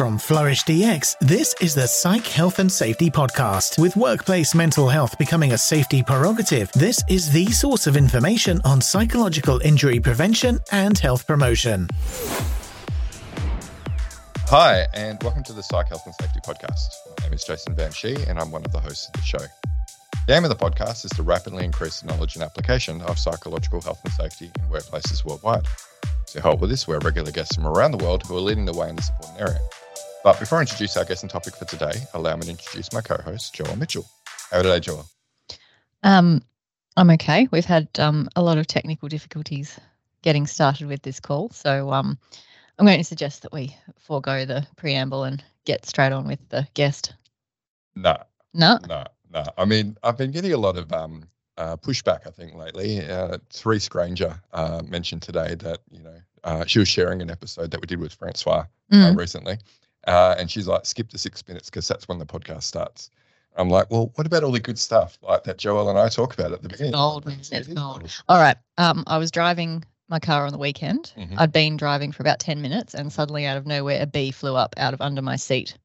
From Flourish DX, this is the Psych Health and Safety Podcast. With workplace mental health becoming a safety prerogative, this is the source of information on psychological injury prevention and health promotion. Hi, and welcome to the Psych Health and Safety Podcast. My name is Jason Van Schie, and I'm one of the hosts of the show. The aim of the podcast is to rapidly increase the knowledge and application of psychological health and safety in workplaces worldwide. To help with this, we're regular guests from around the world who are leading the way in this important area. But before I introduce our guest and topic for today, allow me to introduce my co-host, Joelle Mitchell. How are you today, Joelle? Um, I'm okay. We've had um, a lot of technical difficulties getting started with this call, so um, I'm going to suggest that we forego the preamble and get straight on with the guest. No, No, no, no. I mean, I've been getting a lot of um, uh, pushback, I think, lately. Uh, Therese Granger uh, mentioned today that, you know, uh, she was sharing an episode that we did with Francois uh, Mm. recently. Uh, and she's like, skip the six minutes because that's when the podcast starts. I'm like, well, what about all the good stuff like that Joelle and I talk about at the beginning? gold, man, It's- it's it is gold. All right. Um, I was driving my car on the weekend. Mhm. I'd been driving for about 10 minutes and suddenly out of nowhere a bee flew up out of under my seat.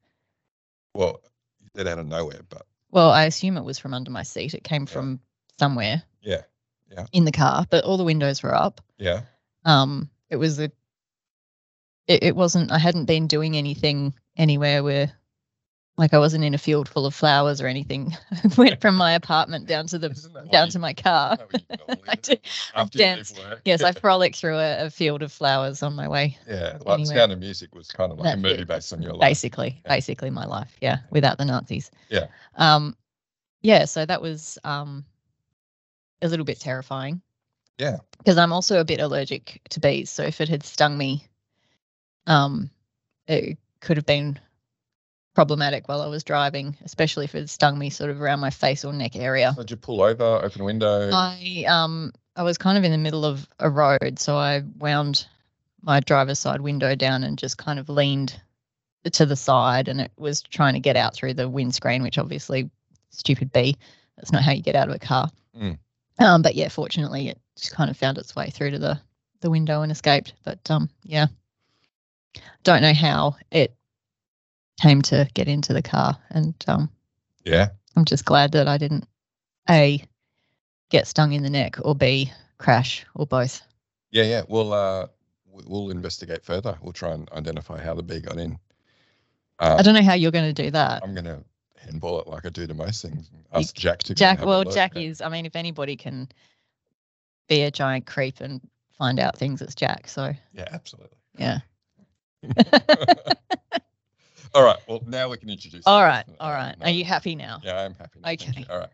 Well, you said out of nowhere, but Well, I assume it was from under my seat. It came from somewhere Yeah. yeah, in the car, but all the windows were up. yeah. um it was a it, it wasn't i hadn't been doing anything anywhere where like i wasn't in a field full of flowers or anything I went from my apartment down to the Isn't that what down you- to my car isn't that what you normally I do do. I after danced. yes i frolicked through a, a field of flowers on my way Yeah, like Anyway. Sound of Music was kind of like a movie based on your life. basically Yeah. basically my life yeah without the nazis Yeah. um yeah so that was um a little bit terrifying Yeah. because i'm also a bit allergic to bees so if it had stung me um it could have been problematic while i was driving especially if it stung me sort of around my face or neck area So did you pull over, open window? i um i was kind of in the middle of a road so i wound my driver's side window down and just kind of leaned to the side and it was trying to get out through the windscreen which obviously stupid bee that's not how you get out of a car Mm. um but yeah fortunately it just kind of found its way through to the the window and escaped but um yeah don't know how it came to get into the car and um yeah. I'm just glad that I didn't A get stung in the neck or B crash or both. Yeah, yeah. We'll uh we- we'll investigate further. We'll try and identify how the bee got in. Uh, I don't know how you're going to do that. I'm gonna handball it like I do to most things. Ask Jack to Jack, well. Jack is, I mean, if anybody can be a giant creep and find out things, it's Jack. So, Yeah, absolutely. yeah. all right. Well, now we can introduce. all the right. person. All Uh, no, Are you happy now? Yeah, I'm happy. now. Okay. All right.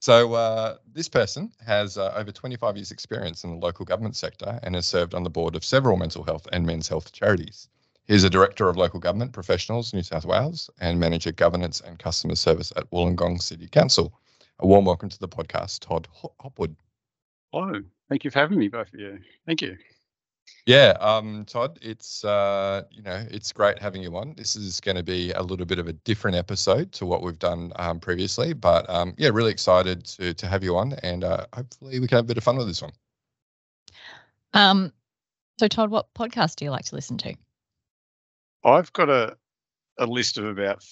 So uh, this person has uh, over 25 years' experience in the local government sector and has served on the board of several mental health and men's health charities. He's a director of local government professionals, New South Wales, and manager governance and customer service at Wollongong City Council. A warm welcome to the podcast, Todd Hopwood. Hello. Thank you for having me, both of you. Thank you. Yeah, um, Todd, it's uh, you know it's great having you on. This is going to be a little bit of a different episode to what we've done um, previously, but um, yeah, really excited to to have you on, and uh, hopefully we can have a bit of fun with this one. Um, so, Todd, what podcast do you like to listen to? I've got a a list of about,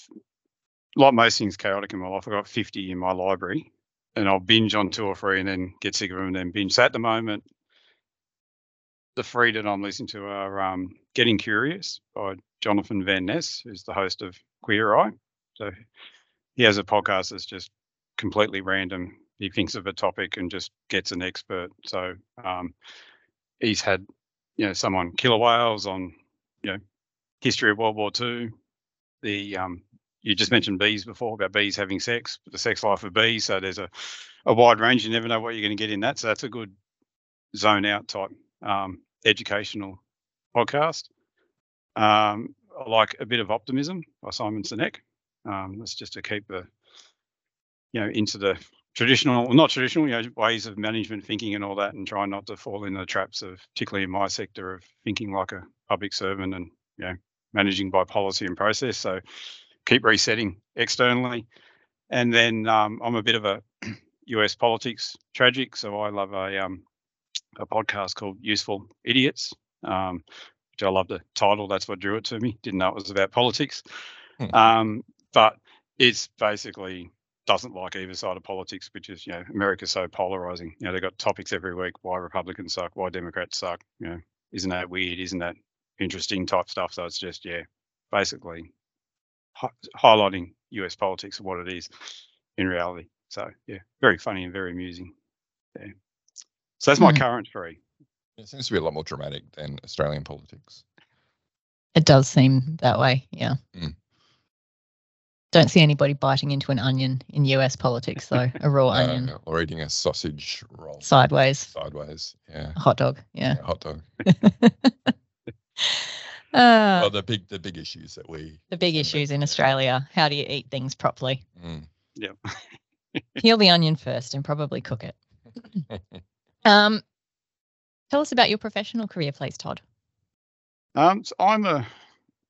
like most things chaotic in my life, I've got 50 in my library and I'll binge on two or three and then get sick of them and then binge. So at the moment, the three that I'm listening to are um, Getting Curious by Jonathan Van Ness, who's the host of Queer Eye. So he has a podcast that's just completely random. He thinks of a topic and just gets an expert. So um, he's had, you know, some on killer whales, on, you know, history of World War Two. The um, you just mentioned bees before about bees having sex, the sex life of bees. So there's a, a wide range. You never know what you're going to get in that. So that's a good zone out type um, educational podcast. Um, I like a bit of optimism by Simon Sinek. Um, that's just to keep the you know into the traditional, not traditional, you know, ways of management thinking and all that, and try not to fall in the traps of, particularly in my sector, of thinking like a public servant and you know managing by policy and process. So keep resetting externally, and then um, I'm a bit of a US politics tragic, so I love a um, a podcast called Useful Idiots, um, which I love the title. That's what drew it to me. Didn't know it was about politics. Hmm. Um, but it's basically doesn't like either side of politics, which is, you know, America's so polarizing. You know, they've got topics every week why Republicans suck, why Democrats suck. You know, isn't that weird? Isn't that interesting type stuff? So it's just, yeah, basically hi- highlighting US politics and what it is in reality. So, yeah, very funny and very amusing. Yeah. So that's my Hmm. current three. It seems to be a lot more dramatic than Australian politics. It does seem that way. Yeah. Mm. Don't see anybody biting into an onion in US politics, though. A raw onion or eating a sausage roll sideways, sideways. Yeah. a hot dog. Yeah. yeah hot dog. Uh, well, the big the big issues that we the big issues in. Australia. How do you eat things properly? Mm. Yeah. Peel the onion first and probably cook it. Um, tell us about your professional career, please, Todd. Um, so I'm a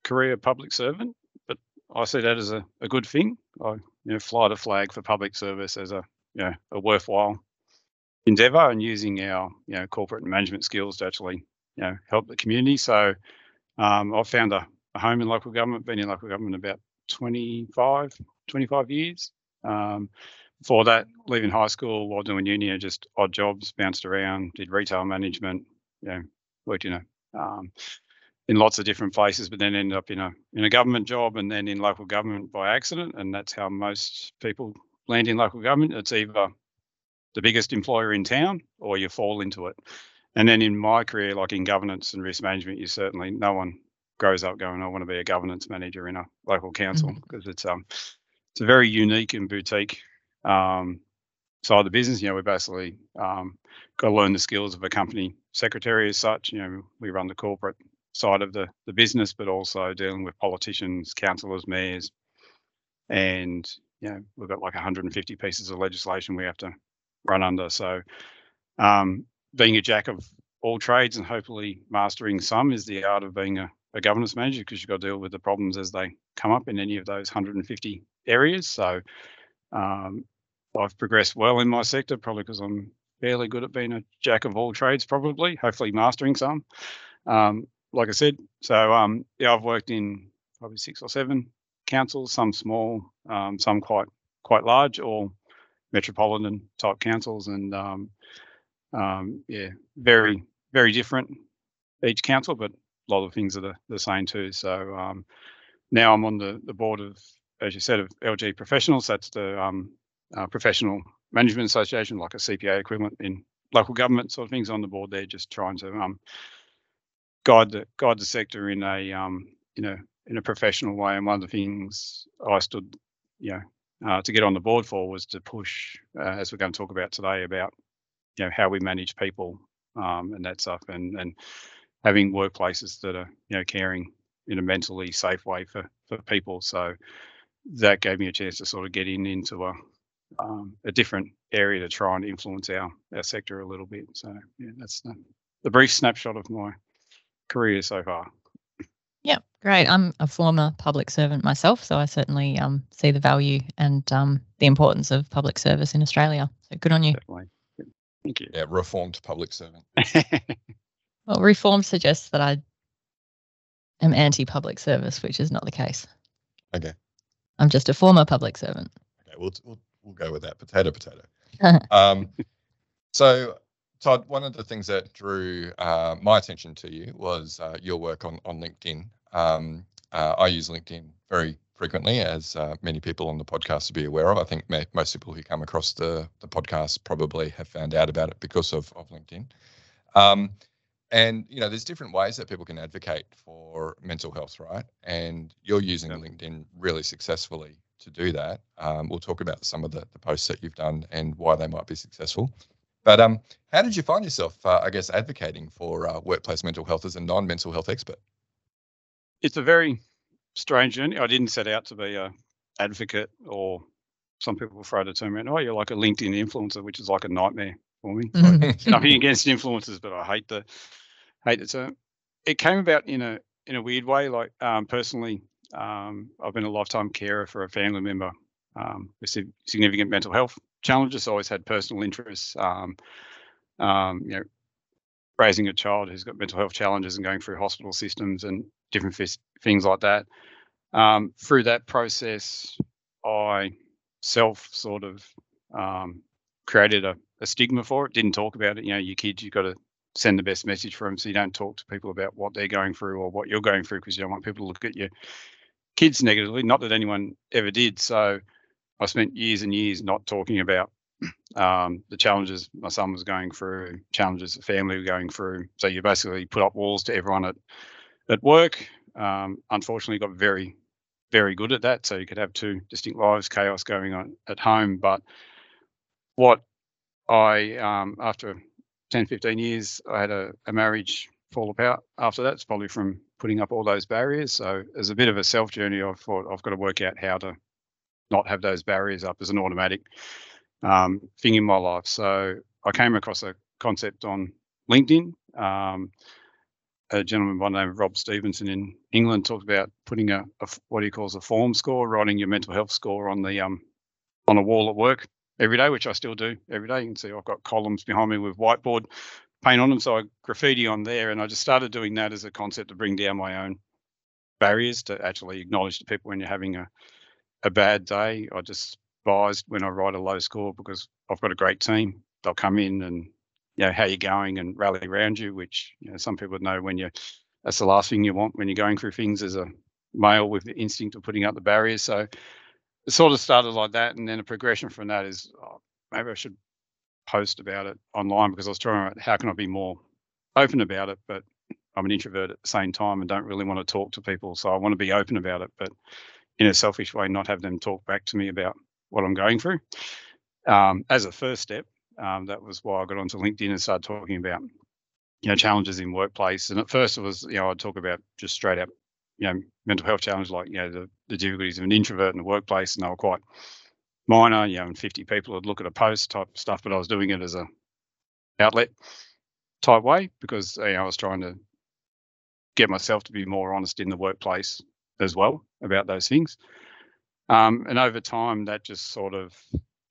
career public servant, but I see that as a, a good thing. I you know fly the flag for public service as a you know a worthwhile endeavour and using our you know corporate and management skills to actually you know help the community. So um, I've found a, a home in local government, been in local government about 25, 25 years. Um, before that, leaving high school while doing uni, just odd jobs, bounced around, did retail management, you know, worked in a um, in lots of different places, but then ended up in a in a government job and then in local government by accident, and that's how most people land in local government. It's either the biggest employer in town or you fall into it. And then in my career, like in governance and risk management, you certainly no one grows up going, I want to be a governance manager in a local council Mhm. because it's um it's a very unique and boutique um, side of the business. You know, we basically um, got to learn the skills of a company secretary as such. You know, we run the corporate side of the, the business, but also dealing with politicians, councillors, mayors, and you know, we've got like 150 pieces of legislation we have to run under. So, um, being a jack of all trades and hopefully mastering some is the art of being a, a governance manager because you've got to deal with the problems as they come up in any of those 150 areas. So, um, I've progressed well in my sector, probably because I'm fairly good at being a jack of all trades, probably, hopefully mastering some. Um, like I said, so um, yeah, I've worked in probably six or seven councils, some small, um, some quite quite large, all metropolitan type councils, and um, um, yeah, very very different each council, but a lot of things are the, the same too. So um, now I'm on the, the board of, as you said, of LG Professionals. That's the uh, Professional Management Association, like a CPA equivalent in local government sort of things on the board there, just trying to um, guide the guide the sector in a um, you know in a professional way. And one of the things I stood, you know, uh, to get on the board for was to push, uh, as we're going to talk about today, about you know how we manage people um, and that stuff, and and having workplaces that are you know caring in a mentally safe way for for people. So that gave me a chance to sort of get in into a um, a different area to try and influence our our sector a little bit. So yeah, that's the, the brief snapshot of my career so far. Yep, great. I'm a former public servant myself, so I certainly um, see the value and um, the importance of public service in Australia. So good on you. Definitely. Thank you. Yeah, reformed public servant. Well, reform suggests that I am anti-public service, which is not the case. Okay. I'm just a former public servant. Okay, we'll we'll, we'll go with that. Potato, potato. um, so, Todd, one of the things that drew uh, my attention to you was uh, your work on on LinkedIn. Um, uh, I use LinkedIn very frequently, as uh, many people on the podcast will be aware of. I think ma- most people who come across the the podcast probably have found out about it because of of LinkedIn. Um, and you know, there's different ways that people can advocate for mental health, right? And you're using Yeah. LinkedIn really successfully to do that. Um, we'll talk about some of the, the posts that you've done and why they might be successful. But um, how did you find yourself, uh, I guess, advocating for uh, workplace mental health as a non-mental health expert? it's a very strange journey. I didn't set out to be a advocate or some people throw the term around, oh, you're like a LinkedIn influencer, which is like a nightmare for me. Mhm. Nothing against influencers, but I hate the hate the term. It came about in a in a weird way. Like um, personally, um, I've been a lifetime carer for a family member um, with significant mental health challenges. Always had personal interests. Um, um, you know, raising a child who's got mental health challenges and going through hospital systems and different f- things like that. Um, through that process, I self sort of um, created a, a, stigma for it. Didn't talk about it. You know, your kids, you've got to send the best message for them, so you don't talk to people about what they're going through or what you're going through because you don't want people to look at your kids negatively. Not that anyone ever did. So I spent years and years not talking about um, the challenges my son was going through, challenges the family were going through. So you basically put up walls to everyone at at work. Um, unfortunately, got very very good at that. So you could have two distinct lives, chaos going on at home. But what I, um, after 10, 15 years, I had a, a marriage fall apart after that. It's probably from putting up all those barriers. So as a bit of a self journey, I thought I've got to work out how to not have those barriers up as an automatic um, thing in my life. So I came across a concept on LinkedIn. Um, a gentleman by the name of Rob Stephenson in England talked about putting a, a, what he calls a form score, writing your mental health score on the um, on a wall at work every day, which I still do every day. You can see I've got columns behind me with whiteboard paint on them, so I graffiti on there, and I just started doing that as a concept to bring down my own barriers to actually acknowledge to people when you're having a a bad day. I just advised when I write a low score because I've got a great team. They'll come in and you know how you're going and rally around you, which you know some people know when you that's the last thing you want when you're going through things as a male with the instinct of putting up the barriers. So it sort of started like that, and then a progression from that is oh, maybe I should post about it online because I was trying to how can I be more open about it, but I'm an introvert at the same time and don't really want to talk to people, so I want to be open about it, but in a selfish way, not have them talk back to me about what I'm going through. Um, as a first step, um, that was why I got onto LinkedIn and started talking about, you know, challenges in workplace. And at first, it was, you know, I'd talk about just straight up, you know, mental health challenges like, you know, the, the difficulties of an introvert in the workplace, and they were quite minor. You know, and 50 people would look at a post type stuff, but I was doing it as a outlet type way because you know, I was trying to get myself to be more honest in the workplace as well about those things. Um, and over time, that just sort of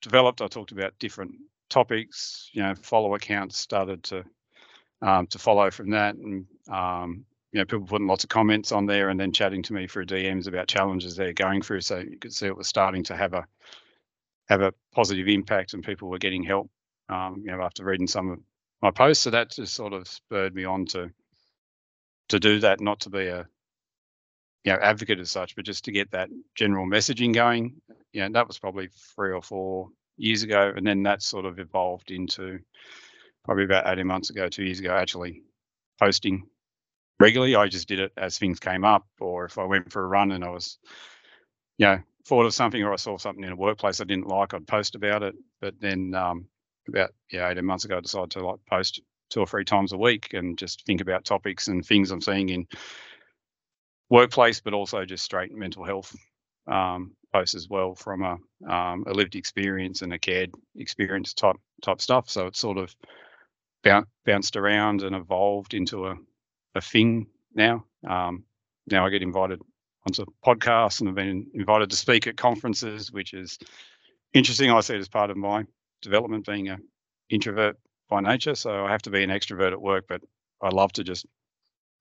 developed. I talked about different topics. You know, follow accounts started to um, to follow from that, and um, you know, people putting lots of comments on there, and then chatting to me through DMs about challenges they're going through. So you could see it was starting to have a have a positive impact, and people were getting help. Um, you know, after reading some of my posts, so that just sort of spurred me on to to do that, not to be a you know advocate as such, but just to get that general messaging going. You know, that was probably three or four years ago, and then that sort of evolved into probably about 18 months ago, two years ago, actually posting regularly. I just did it as things came up, or if I went for a run and I was, you know, thought of something or I saw something in a workplace I didn't like, I'd post about it. But then um, about yeah, 18 months ago, I decided to like post two or three times a week and just think about topics and things I'm seeing in workplace, but also just straight mental health um, posts as well from a, um, a lived experience and a cared experience type type stuff. So it's sort of bounced around and evolved into a, a thing now. Um, now I get invited onto podcasts and I've been invited to speak at conferences, which is interesting. I see it as part of my development being an introvert by nature. So I have to be an extrovert at work, but I love to just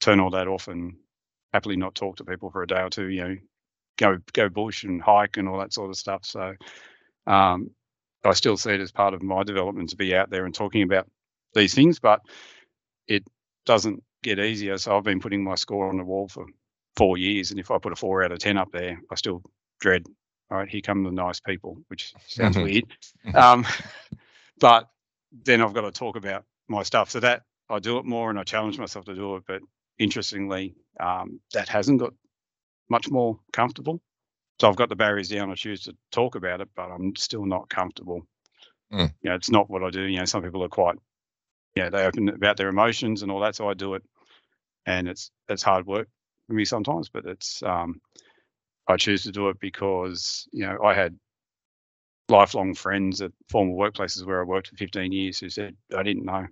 turn all that off and happily not talk to people for a day or two. You know, go go bush and hike and all that sort of stuff. So um, I still see it as part of my development to be out there and talking about these things, but it doesn't get easier. So I've been putting my score on the wall for four years, and if I put a four out of ten up there, I still dread. All right, here come the nice people, which sounds mm-hmm. weird. Um, but then I've got to talk about my stuff. So that I do it more, and I challenge myself to do it. But interestingly, um, that hasn't got much more comfortable. So I've got the barriers down. I choose to talk about it, but I'm still not comfortable. Mm. You know, it's not what I do. You know, some people are quite, yeah, they open about their emotions and all that. So I do it, and it's it's hard work me sometimes, but it's um, I choose to do it because you know I had lifelong friends at former workplaces where I worked for 15 years who said I didn't know when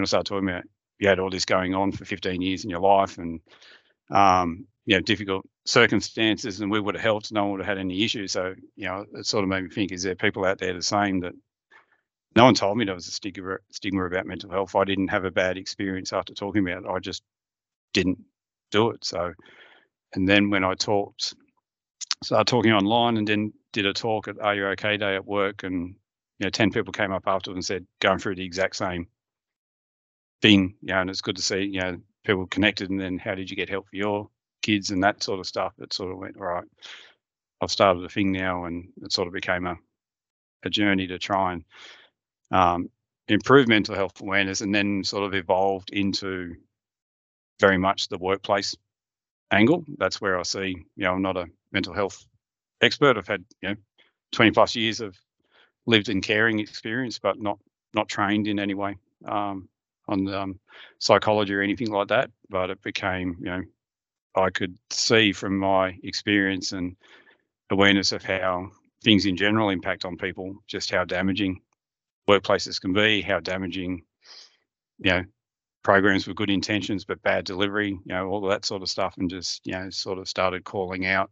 I started talking about you had all this going on for 15 years in your life and um, you know difficult circumstances and we would have helped no one would have had any issues so you know it sort of made me think is there people out there the same that no one told me there was a stigma stigma about mental health. I didn't have a bad experience after talking about it. I just didn't do it. So, and then when I talked, started talking online, and then did a talk at Are You OK Day at work, and you know, ten people came up after and said going through the exact same thing. You know, and it's good to see you know people connected. And then how did you get help for your kids and that sort of stuff? It sort of went right. I've started a thing now, and it sort of became a a journey to try and um, improve mental health awareness, and then sort of evolved into very much the workplace angle. That's where I see, you know, I'm not a mental health expert. I've had, you know, 20 plus years of lived and caring experience, but not not trained in any way um, on um, psychology or anything like that. But it became, you know, I could see from my experience and awareness of how things in general impact on people, just how damaging workplaces can be, how damaging, you know, programs with good intentions but bad delivery, you know, all of that sort of stuff, and just you know, sort of started calling out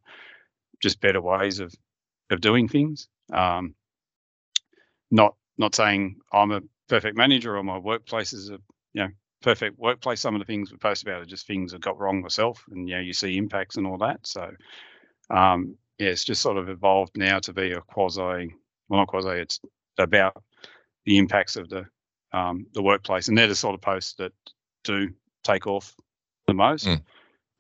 just better ways of of doing things. Um, not not saying I'm a perfect manager or my workplace is a you know perfect workplace. Some of the things we post about are just things that got wrong myself, and you know you see impacts and all that. So um, yeah, it's just sort of evolved now to be a quasi, well not quasi, it's about the impacts of the um, the workplace, and they're the sort of posts that do take off the most. Mm.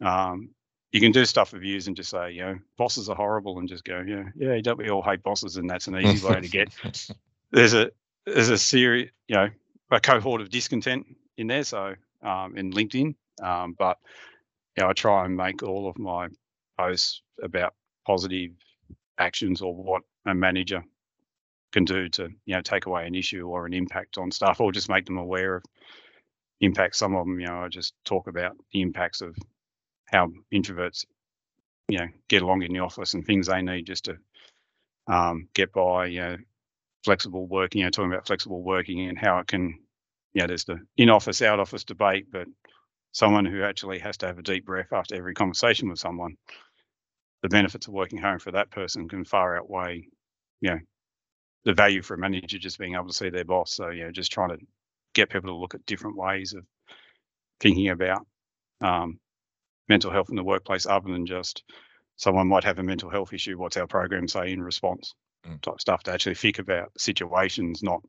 Um, you can do stuff with views and just say, you know, bosses are horrible, and just go, yeah, yeah, don't we all hate bosses? And that's an easy way to get. There's a there's a series, you know, a cohort of discontent in there. So um, in LinkedIn, um, but you know, I try and make all of my posts about positive actions or what a manager can do to you know take away an issue or an impact on staff or just make them aware of impacts some of them you know i just talk about the impacts of how introverts you know get along in the office and things they need just to um, get by you know flexible working you know talking about flexible working and how it can you know there's the in office out office debate but someone who actually has to have a deep breath after every conversation with someone the benefits of working home for that person can far outweigh you know the value for a manager just being able to see their boss. So yeah, just trying to get people to look at different ways of thinking about um, mental health in the workplace, other than just someone might have a mental health issue. What's our program say in response? Mm. Type stuff to actually think about situations, not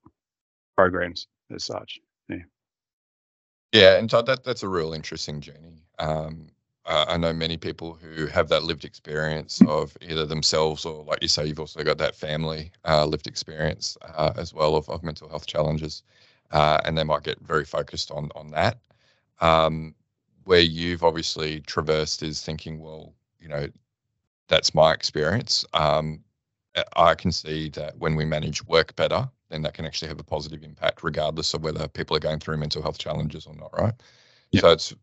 programs as such. Yeah. Yeah, and Todd, that that's a real interesting journey. Um, uh, I know many people who have that lived experience of either themselves or, like you say, you've also got that family uh, lived experience uh, as well of, of mental health challenges, uh, and they might get very focused on on that. Um, where you've obviously traversed is thinking, well, you know, that's my experience. Um, I can see that when we manage work better, then that can actually have a positive impact, regardless of whether people are going through mental health challenges or not, right? Yep. So it's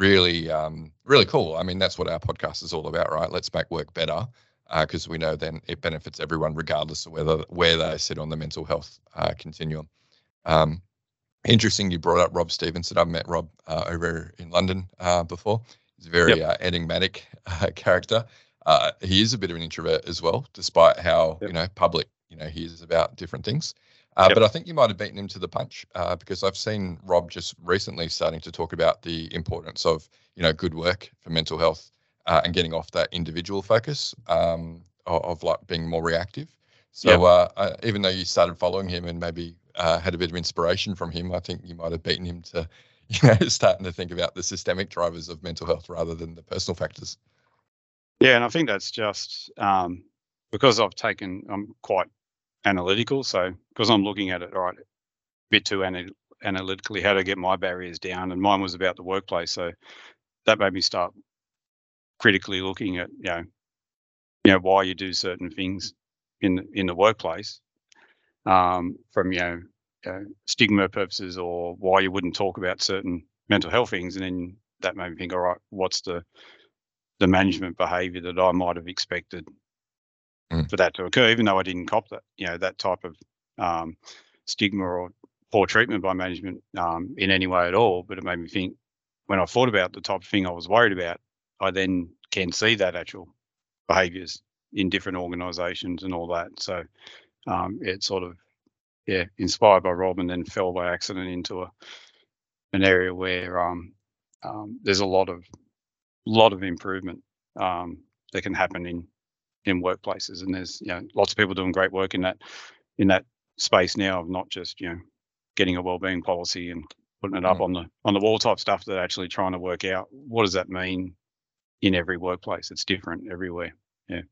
really, um, really cool. I mean, that's what our podcast is all about, right? Let's make work better because uh, we know then it benefits everyone, regardless of whether where they sit on the mental health uh, continuum. Um, interesting, you brought up Rob Stephenson. I've met Rob uh, over in London uh, before. He's a very yep. Uh, enigmatic uh, character. he is a bit of an introvert as well, despite how yep. you know public you know he is about different things. Uh, yep. But I think you might have beaten him to the punch uh, because I've seen Rob just recently starting to talk about the importance of you know good work for mental health uh, and getting off that individual focus um, of, of, like being more reactive. So yep. Uh, uh, even though you started following him and maybe uh, had a bit of inspiration from him, I think you might have beaten him to you know starting to think about the systemic drivers of mental health rather than the personal factors. Yeah, and I think that's just um, because I've taken I'm quite analytical. So because I'm looking at it, right a bit too ana- analytically, how to get my barriers down, and mine was about the workplace. So that made me start critically looking at you know, you know why you do certain things in in the workplace, um, from you know, uh, stigma purposes or why you wouldn't talk about certain mental health things, and then that made me think, all right, what's the the management behaviour that I might have expected mm. for that to occur, even though I didn't cop that, you know, that type of um, stigma or poor treatment by management um, in any way at all. But it made me think when I thought about the type of thing I was worried about, I then can see that actual behaviours in different organisations and all that. So um, it sort of yeah, inspired by Rob and then fell by accident into a an area where um, um, there's a lot of lot of improvement um, that can happen in in workplaces, and there's you know lots of people doing great work in that in that space now of not just you know getting a well-being policy and putting it up mm. on the on the wall type stuff that actually trying to work out what does that mean in every workplace. It's different everywhere. Yeah.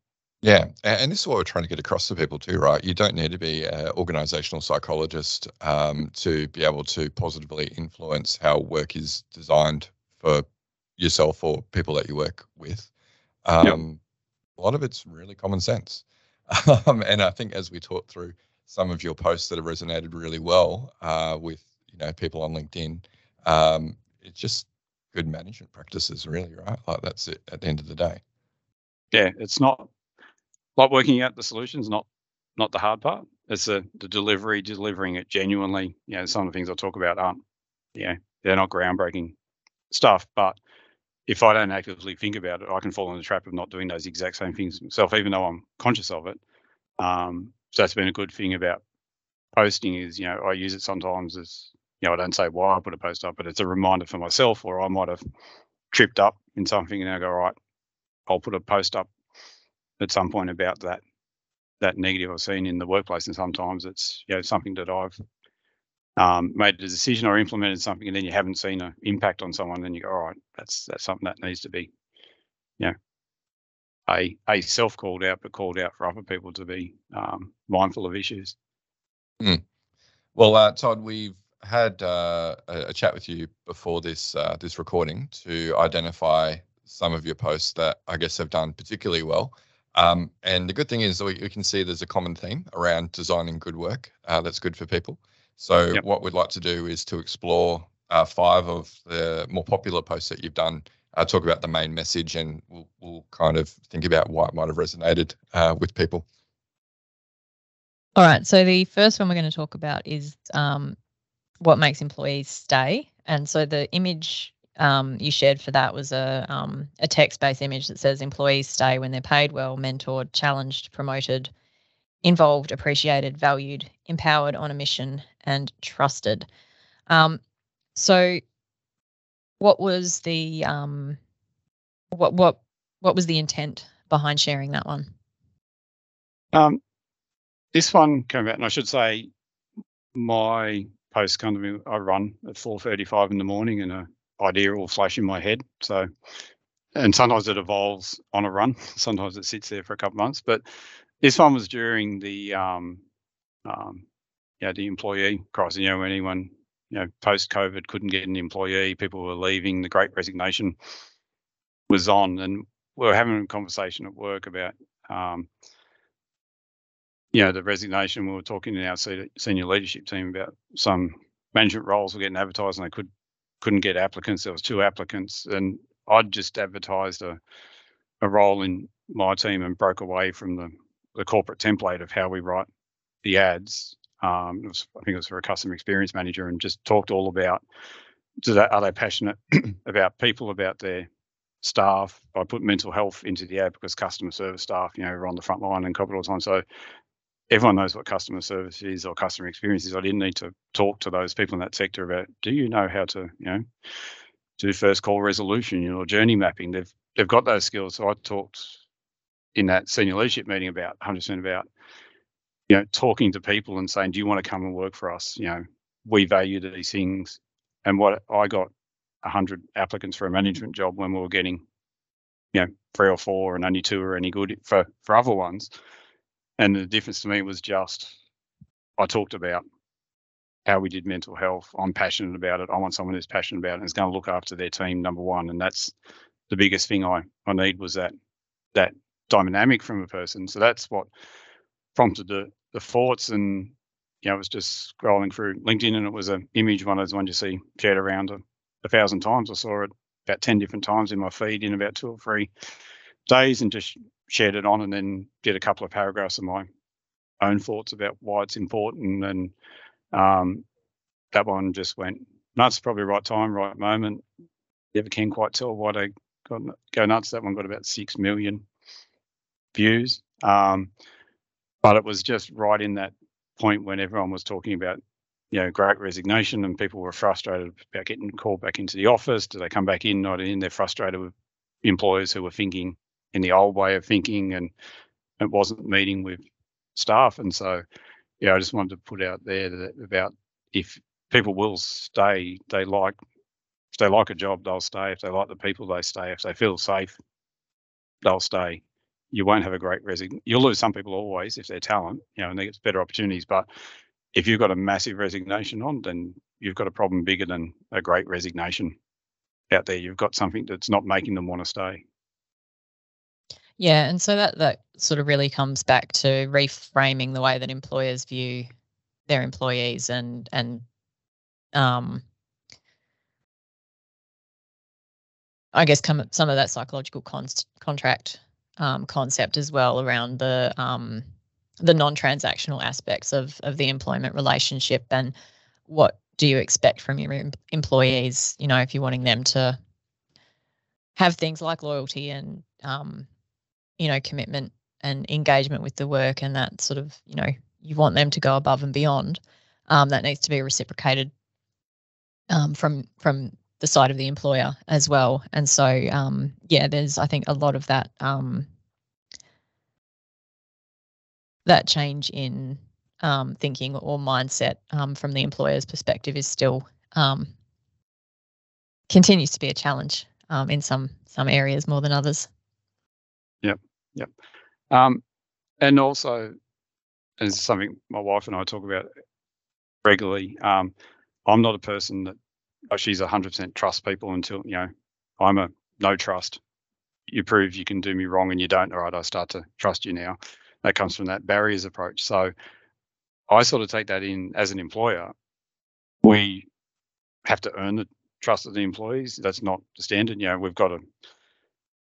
Yeah, and this is what we're trying to get across to people too, right? You don't need to be an organizational psychologist um, to be able to positively influence how work is designed for yourself or people that you work with. Um, yep. A lot of it's really common sense. Um, and I think as we talked through some of your posts that have resonated really well uh, with you know people on LinkedIn, um, it's just good management practices, really, right? Like that's it at the end of the day. Yeah, it's not like working out the solutions, not not the hard part. It's the, the delivery, delivering it genuinely. You know, some of the things I talk about aren't, you know, they're not groundbreaking stuff, but if I don't actively think about it, I can fall in the trap of not doing those exact same things myself, even though I'm conscious of it. Um, so that's been a good thing about posting is, you know, I use it sometimes as, you know, I don't say why I put a post up, but it's a reminder for myself, or I might have tripped up in something and I go, right, I'll put a post up at some point about that that negative I've seen in the workplace, and sometimes it's you know something that I've um, made a decision or implemented something, and then you haven't seen an impact on someone, then you go, all right, that's that's something that needs to be, you know, a a self called out, but called out for other people to be um, mindful of issues. Mm. Well, uh, Todd, we've had uh, a, chat with you before this uh, this recording to identify some of your posts that I guess have done particularly well. Um, and the good thing is we, we, can see there's a common theme around designing good work uh, that's good for people. So yep. what we'd like to do is to explore uh, five of the more popular posts that you've done. Uh, talk about the main message, and we'll, we'll kind of think about why it might have resonated uh, with people. All right. So the first one we're going to talk about is um, what makes employees stay. And so the image um, you shared for that was a um, a text based image that says employees stay when they're paid well, mentored, challenged, promoted, involved, appreciated, valued, empowered on a mission, and trusted. Um, so, what was the um, what what what was the intent behind sharing that one? Um, this one came out, and I should say, my post come to me. I run at four thirty-five in the morning, and a idea will flash in my head. So, and sometimes it evolves on a run. Sometimes it sits there for a couple months. But this one was during the, um, um, yeah, the employee crisis. You know, when anyone, you know, post COVID couldn't get an employee, people were leaving. The Great Resignation was on, and we were having a conversation at work about. Um, you know, the resignation. We were talking in our senior leadership team about some management roles were getting advertised and they could couldn't get applicants. There was two applicants, and I'd just advertised a a role in my team and broke away from the the corporate template of how we write the ads. Um, was, I think it was for a customer experience manager, and just talked all about do they, are they passionate about people, about their staff. I put mental health into the ad because customer service staff, you know, are on the front line and cover all the time. So everyone knows what customer service is or customer experience is. I didn't need to talk to those people in that sector about do you know how to, you know, do first call resolution, know, journey mapping. They've they've got those skills. So I talked in that senior leadership meeting about 100% about, you know, talking to people and saying, do you want to come and work for us? You know, we value these things. And what I got 100 applicants for a management job when we were getting, you know, three or four and only two are any good for, for other ones. And the difference to me was just I talked about how we did mental health. I'm passionate about it. I want someone who's passionate about it and is going to look after their team, number one. And that's the biggest thing I, I need was that that dynamic from a person. So that's what prompted the the thoughts and you know, I was just scrolling through LinkedIn and it was an image one of those ones you see shared around a, a thousand times. I saw it about 10 different times in my feed in about two or three days and just shared it on and then did a couple of paragraphs of my own thoughts about why it's important. And um, that one just went nuts, probably right time, right moment. Never can quite tell why they got go nuts. That one got about six million views. Um, but it was just right in that point when everyone was talking about, you know, great resignation and people were frustrated about getting called back into the office. Do they come back in, not in? They're frustrated with employers who were thinking in the old way of thinking and it wasn't meeting with staff. And so, yeah, I just wanted to put out there that about if people will stay, they like if they like a job, they'll stay. If they like the people, they stay. If they feel safe, they'll stay. You won't have a great resignation. You'll lose some people always if they're talent, you know, and they get better opportunities. But if you've got a massive resignation on, then you've got a problem bigger than a great resignation out there. You've got something that's not making them want to stay. Yeah, and so that that sort of really comes back to reframing the way that employers view their employees and and um I guess come some of that psychological const, contract um, concept as well around the um, the non-transactional aspects of of the employment relationship and what do you expect from your em- employees? You know, if you're wanting them to have things like loyalty and um, you know commitment and engagement with the work and that sort of you know you want them to go above and beyond um, that needs to be reciprocated um, from from the side of the employer as well. And so, um, yeah, there's I think a lot of that um, that change in um, thinking or mindset um, from the employer's perspective is still um, continues to be a challenge um, in some some areas more than others. Yep, yep, um, and also, as something my wife and I talk about regularly. Um, I'm not a person that she's 100% trust people until you know I'm a no trust. You prove you can do me wrong and you don't. All right, I start to trust you now. That comes from that barriers approach. So I sort of take that in as an employer. We have to earn the trust of the employees. That's not the standard. You know, we've got to.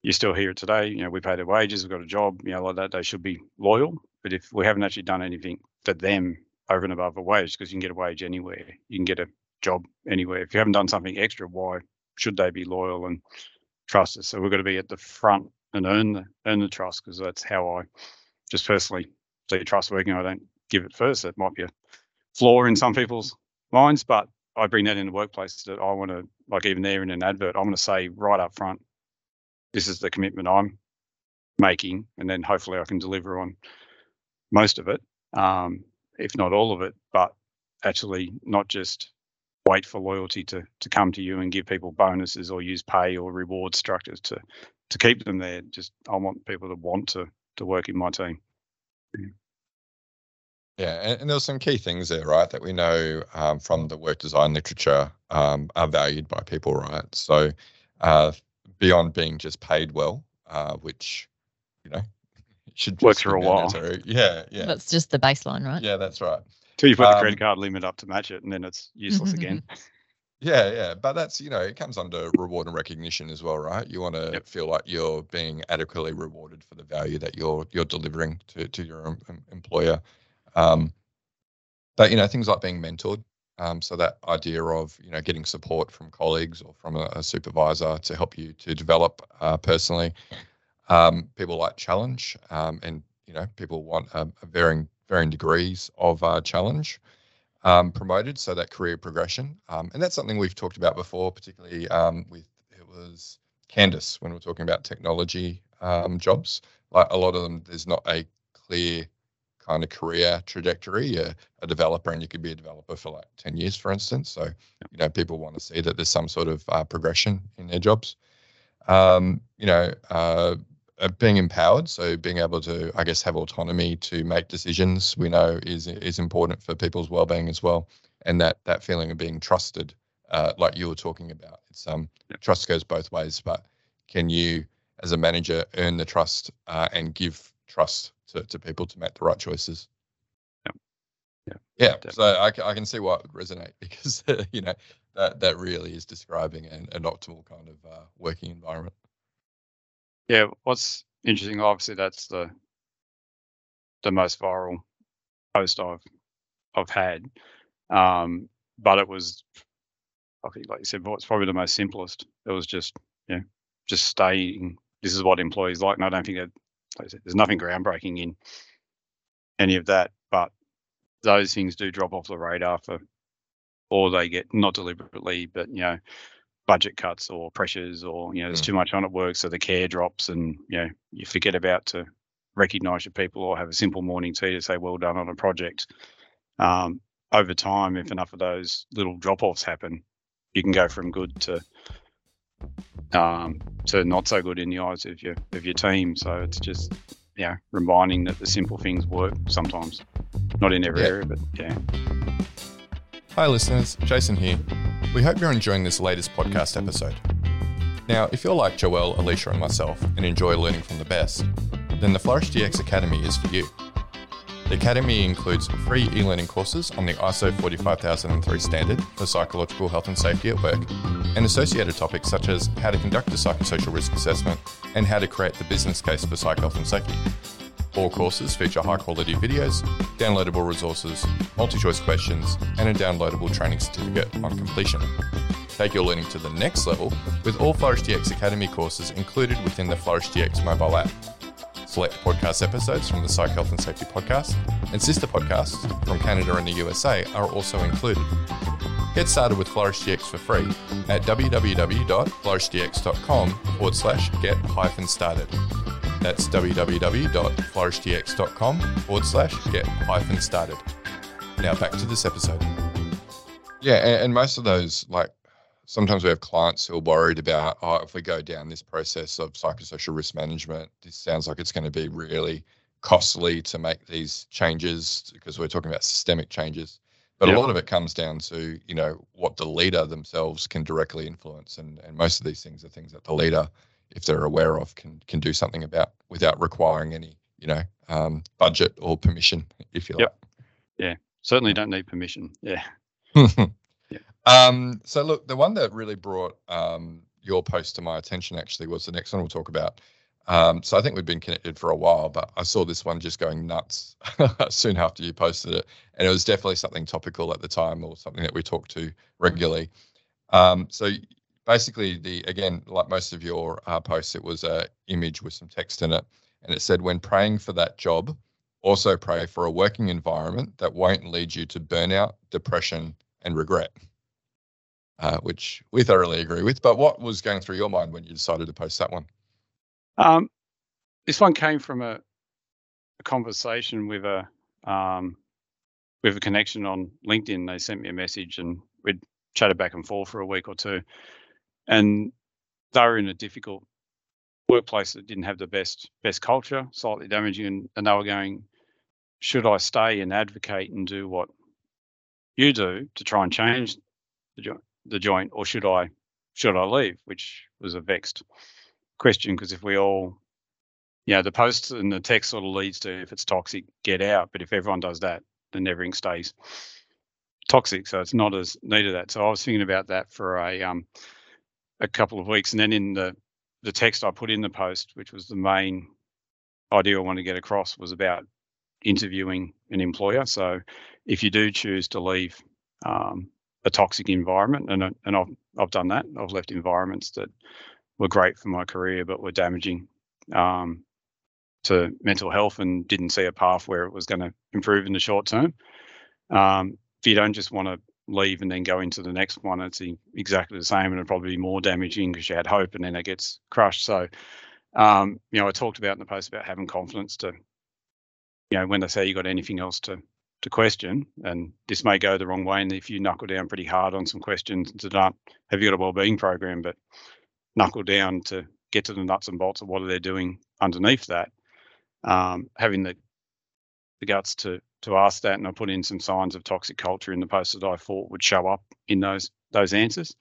You're still here today. You know, we pay their wages. We've got a job. You know, like that. They should be loyal. But if we haven't actually done anything for them over and above a wage, because you can get a wage anywhere, you can get a job anywhere. If you haven't done something extra, why should they be loyal and trust us? So we've got to be at the front and earn the earn the trust because that's how I just personally see trust working. I don't give it first. It might be a flaw in some people's minds, but I bring that in the workplace that I want to like even there in an advert, I'm going to say right up front, this is the commitment I'm making, and then hopefully I can deliver on most of it, um, if not all of it, but actually not just wait for loyalty to to come to you and give people bonuses or use pay or reward structures to to keep them there. Just I want people to want to to work in my team. Yeah, and, and there's some key things there, right, that we know um, from the work design literature um, are valued by people, right? So uh, beyond being just paid well, uh, which you know should work for a while. Yeah, yeah. That's just the baseline, right? Yeah, that's right. Till you put um, the credit card limit up to match it, and then it's useless mm-hmm. again. Yeah, yeah, but that's you know it comes under reward and recognition as well, right? You want to yep. feel like you're being adequately rewarded for the value that you're you're delivering to to your um, employer. Um, but you know things like being mentored, um, so that idea of you know getting support from colleagues or from a, a supervisor to help you to develop uh, personally. Um, people like challenge, um, and you know people want a, a varying varying degrees of uh, challenge um, promoted, so that career progression. Um, and that's something we've talked about before, particularly um, with it was Candice when we are talking about technology um, jobs. Like a lot of them, there's not a clear kind of career trajectory. You're a developer, and you could be a developer for like ten years, for instance. So you know, people want to see that there's some sort of uh, progression in their jobs. Um, you know, uh, being empowered, so being able to, I guess, have autonomy to make decisions, we know is is important for people's well-being as well, and that that feeling of being trusted, uh, like you were talking about, it's um trust goes both ways, but can you, as a manager, earn the trust uh, and give trust to, to people to make the right choices? Yeah, yeah. yeah. So I, I can see why it would resonate because you know that that really is describing an, an optimal kind of uh, working environment. Yeah, what's interesting, obviously, that's the the most viral post I've I've had. Um, but it was, I think, like you said, it's probably the most simplest. It was just, yeah, just staying. This is what employees like, and I don't think that like said, there's nothing groundbreaking in any of that. But those things do drop off the radar for, or they get not deliberately, but you know, budget cuts or pressures, or you know, there's Mm. too much on at work, so the care drops, and you know, you forget about to recognise your people or have a simple morning tea to say well done on a project. Um, over time, if enough of those little drop offs happen, you can go from good to um, to not so good in the eyes of your of your team. So it's just yeah, reminding that the simple things work sometimes. Not in every Yeah. area, but yeah. Hi, listeners. Jason here. We hope you're enjoying this latest podcast episode. Now, if you're like Joelle, Alicia, and myself and enjoy learning from the best, then the Flourish DX Academy is for you. The Academy includes free e learning courses on the ISO 45003 standard for psychological health and safety at work, and associated topics such as how to conduct a psychosocial risk assessment and how to create the business case for psych health and safety. All courses feature high quality videos, downloadable resources, multi choice questions, and a downloadable training certificate on completion. Take your learning to the next level with all Flourish DX Academy courses included within the Flourish DX mobile app. Select podcast episodes from the Psych Health and Safety podcast and sister podcasts from Canada and the USA are also included. Get started with Flourish DX for free at www.flourishdx.com forward slash get hyphen started. That's www.flourishdx.com forward slash get hyphen started. Now back to this episode. Yeah, and, and most of those, like sometimes we have clients who are worried about, oh, if we go down this process of psychosocial risk management, this sounds like it's going to be really costly to make these changes because we're talking about systemic changes. But Yeah. a lot of it comes down to, you know, what the leader themselves can directly influence. And, and most of these things are things that the leader, if they're aware of, can can do something about without requiring any, you know, um, budget or permission, if you like. Yep. Certainly don't need permission. Yeah. Um, so look, the one that really brought um, your post to my attention actually was the next one we'll talk about. Um, so I think we've been connected for a while, but I saw this one just going nuts soon after you posted it, and it was definitely something topical at the time or something that we talked to regularly. Um, so basically, the again, like most of your uh, posts, it was a image with some text in it, and it said, "When praying for that job, also pray for a working environment that won't lead you to burnout, depression, and regret." uh, which we thoroughly agree with. But what was going through your mind when you decided to post that one? Um, this one came from a, a conversation with a um, with a connection on LinkedIn. They sent me a message and we'd chatted back and forth for a week or two. And they were in a difficult workplace that didn't have the best best culture, slightly damaging, and, and they were going, should I stay and advocate and do what you do to try and change the, the joint, or should I should I leave? Which was a vexed question because if we all, you know, the post and the text sort of leads to if it's toxic, get out. But if everyone does that, then everything stays toxic. So it's not as of that. So I was thinking about that for a um a couple of weeks, and then in the the text I put in the post, which was the main idea I wanted to get across, was about interviewing an employer. So if you do choose to leave um, a toxic environment, and and I've I've done that. I've left environments that were great for my career, but were damaging um, to mental health, and didn't see a path where it was going to improve in the short term. Um, if you don't just want to leave and then go into the next one, it's exactly the same, and it'll probably be more damaging because you had hope, and then it gets crushed. So, um, you know, I talked about in the post about having confidence to, you know, when they say you got anything else to to question, and this may go the wrong way, and if you knuckle down pretty hard on some questions to not have you got a wellbeing program, but knuckle down to get to the nuts and bolts of what are they doing underneath that, um, having the the guts to to ask that, and I put in some signs of toxic culture in the post that I thought would show up in those those answers.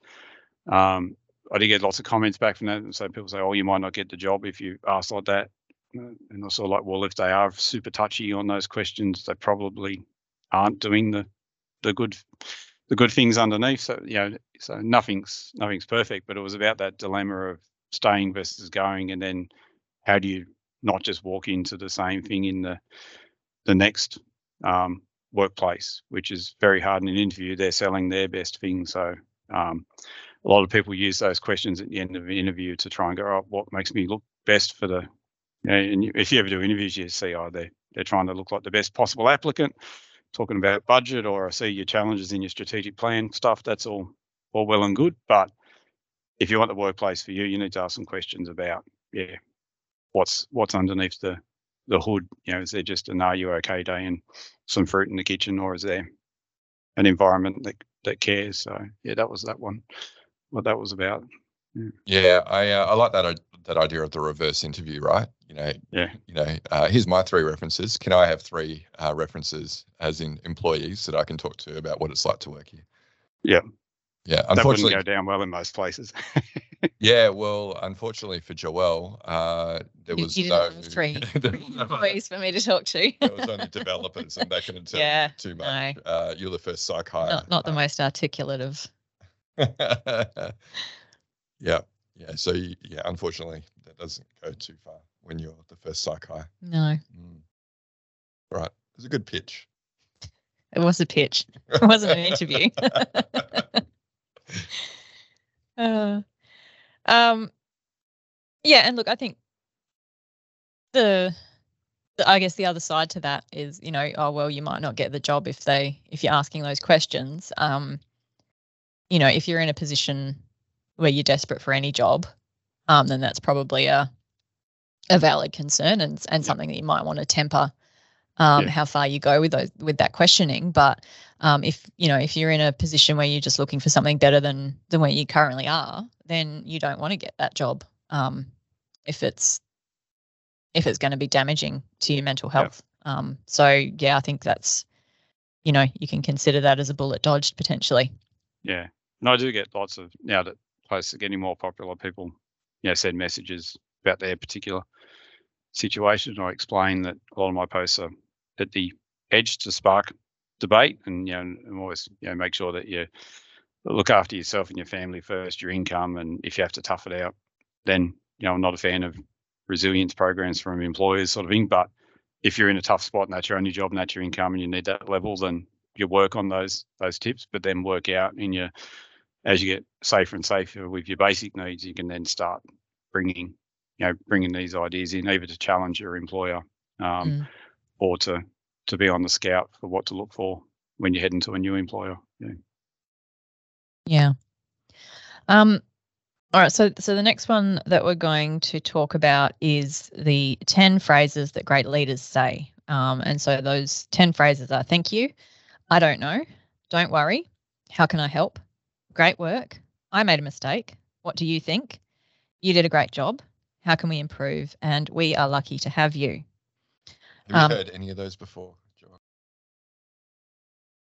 Um, I did get lots of comments back from that, and so people say, "Oh, you might not get the job if you ask like that." And sort like, well, if they are super touchy on those questions, they probably aren't doing the the good the good things underneath. So you know, so nothing's nothing's perfect, but it was about that dilemma of staying versus going, and then how do you not just walk into the same thing in the the next um, workplace, which is very hard in an interview. They're selling their best thing, so um, a lot of people use those questions at the end of an interview to try and go, oh, what makes me look best for the. You know, and if you ever do interviews, you see, oh, they're, they're trying to look like the best possible applicant talking about budget or I see your challenges in your strategic plan stuff, that's all all well and good. But if you want the workplace for you, you need to ask some questions about, yeah, what's what's underneath the the hood. You know, is there just an are you okay day and some fruit in the kitchen, or is there an environment that that cares? So yeah, that was that one. What that was about. Yeah, yeah I uh, I like that that idea of the reverse interview, right? You know, yeah. You know, uh, here's my three references. Can I have three uh, references as in employees that I can talk to about what it's like to work here? Yeah. Yeah, that wouldn't go down well in most places. yeah, well, unfortunately for Joelle, uh, there was you, you no three employees for me to talk to. there was only developers, and they couldn't tell yeah, too much. No. Uh, you're the first psych hire. Not, not the uh, most articulate of. yeah, yeah. So yeah, unfortunately, that doesn't go too far when you're the first psych hire. No. Mm. Right, it was a good pitch. It was a pitch. It wasn't an interview. uh, um, yeah, and look, I think the, the, I guess the other side to that is, you know, oh well, you might not get the job if they if you're asking those questions. Um, you know, if you're in a position where you're desperate for any job, um, then that's probably a a valid concern and and something that you might want to temper um, yeah. how far you go with those with that questioning. But um, if you know if you're in a position where you're just looking for something better than than where you currently are, then you don't want to get that job um, if it's if it's going to be damaging to your mental health. Yeah. Um, so yeah, I think that's you know you can consider that as a bullet dodged potentially. Yeah, and I do get lots of now that posts are getting more popular. People, you know, send messages about their particular situation. I explain that a lot of my posts are at the edge to spark debate, and you know, and always you know make sure that you look after yourself and your family first, your income, and if you have to tough it out, then you know I'm not a fan of resilience programs from employers, sort of thing. But if you're in a tough spot and that's your only job and that's your income and you need that level, then you work on those those tips, but then work out in your as you get safer and safer with your basic needs, you can then start bringing you know bringing these ideas in either to challenge your employer um, mm. or to to be on the scout for what to look for when you head into a new employer. Yeah. Yeah. Um all right so so the next one that we're going to talk about is the 10 phrases that great leaders say. Um, and so those 10 phrases are thank you i don't know don't worry how can i help? Great work i made a mistake what do you think? You did a great job how can we improve? And we are lucky to have you. Have um, you heard any of those before, John?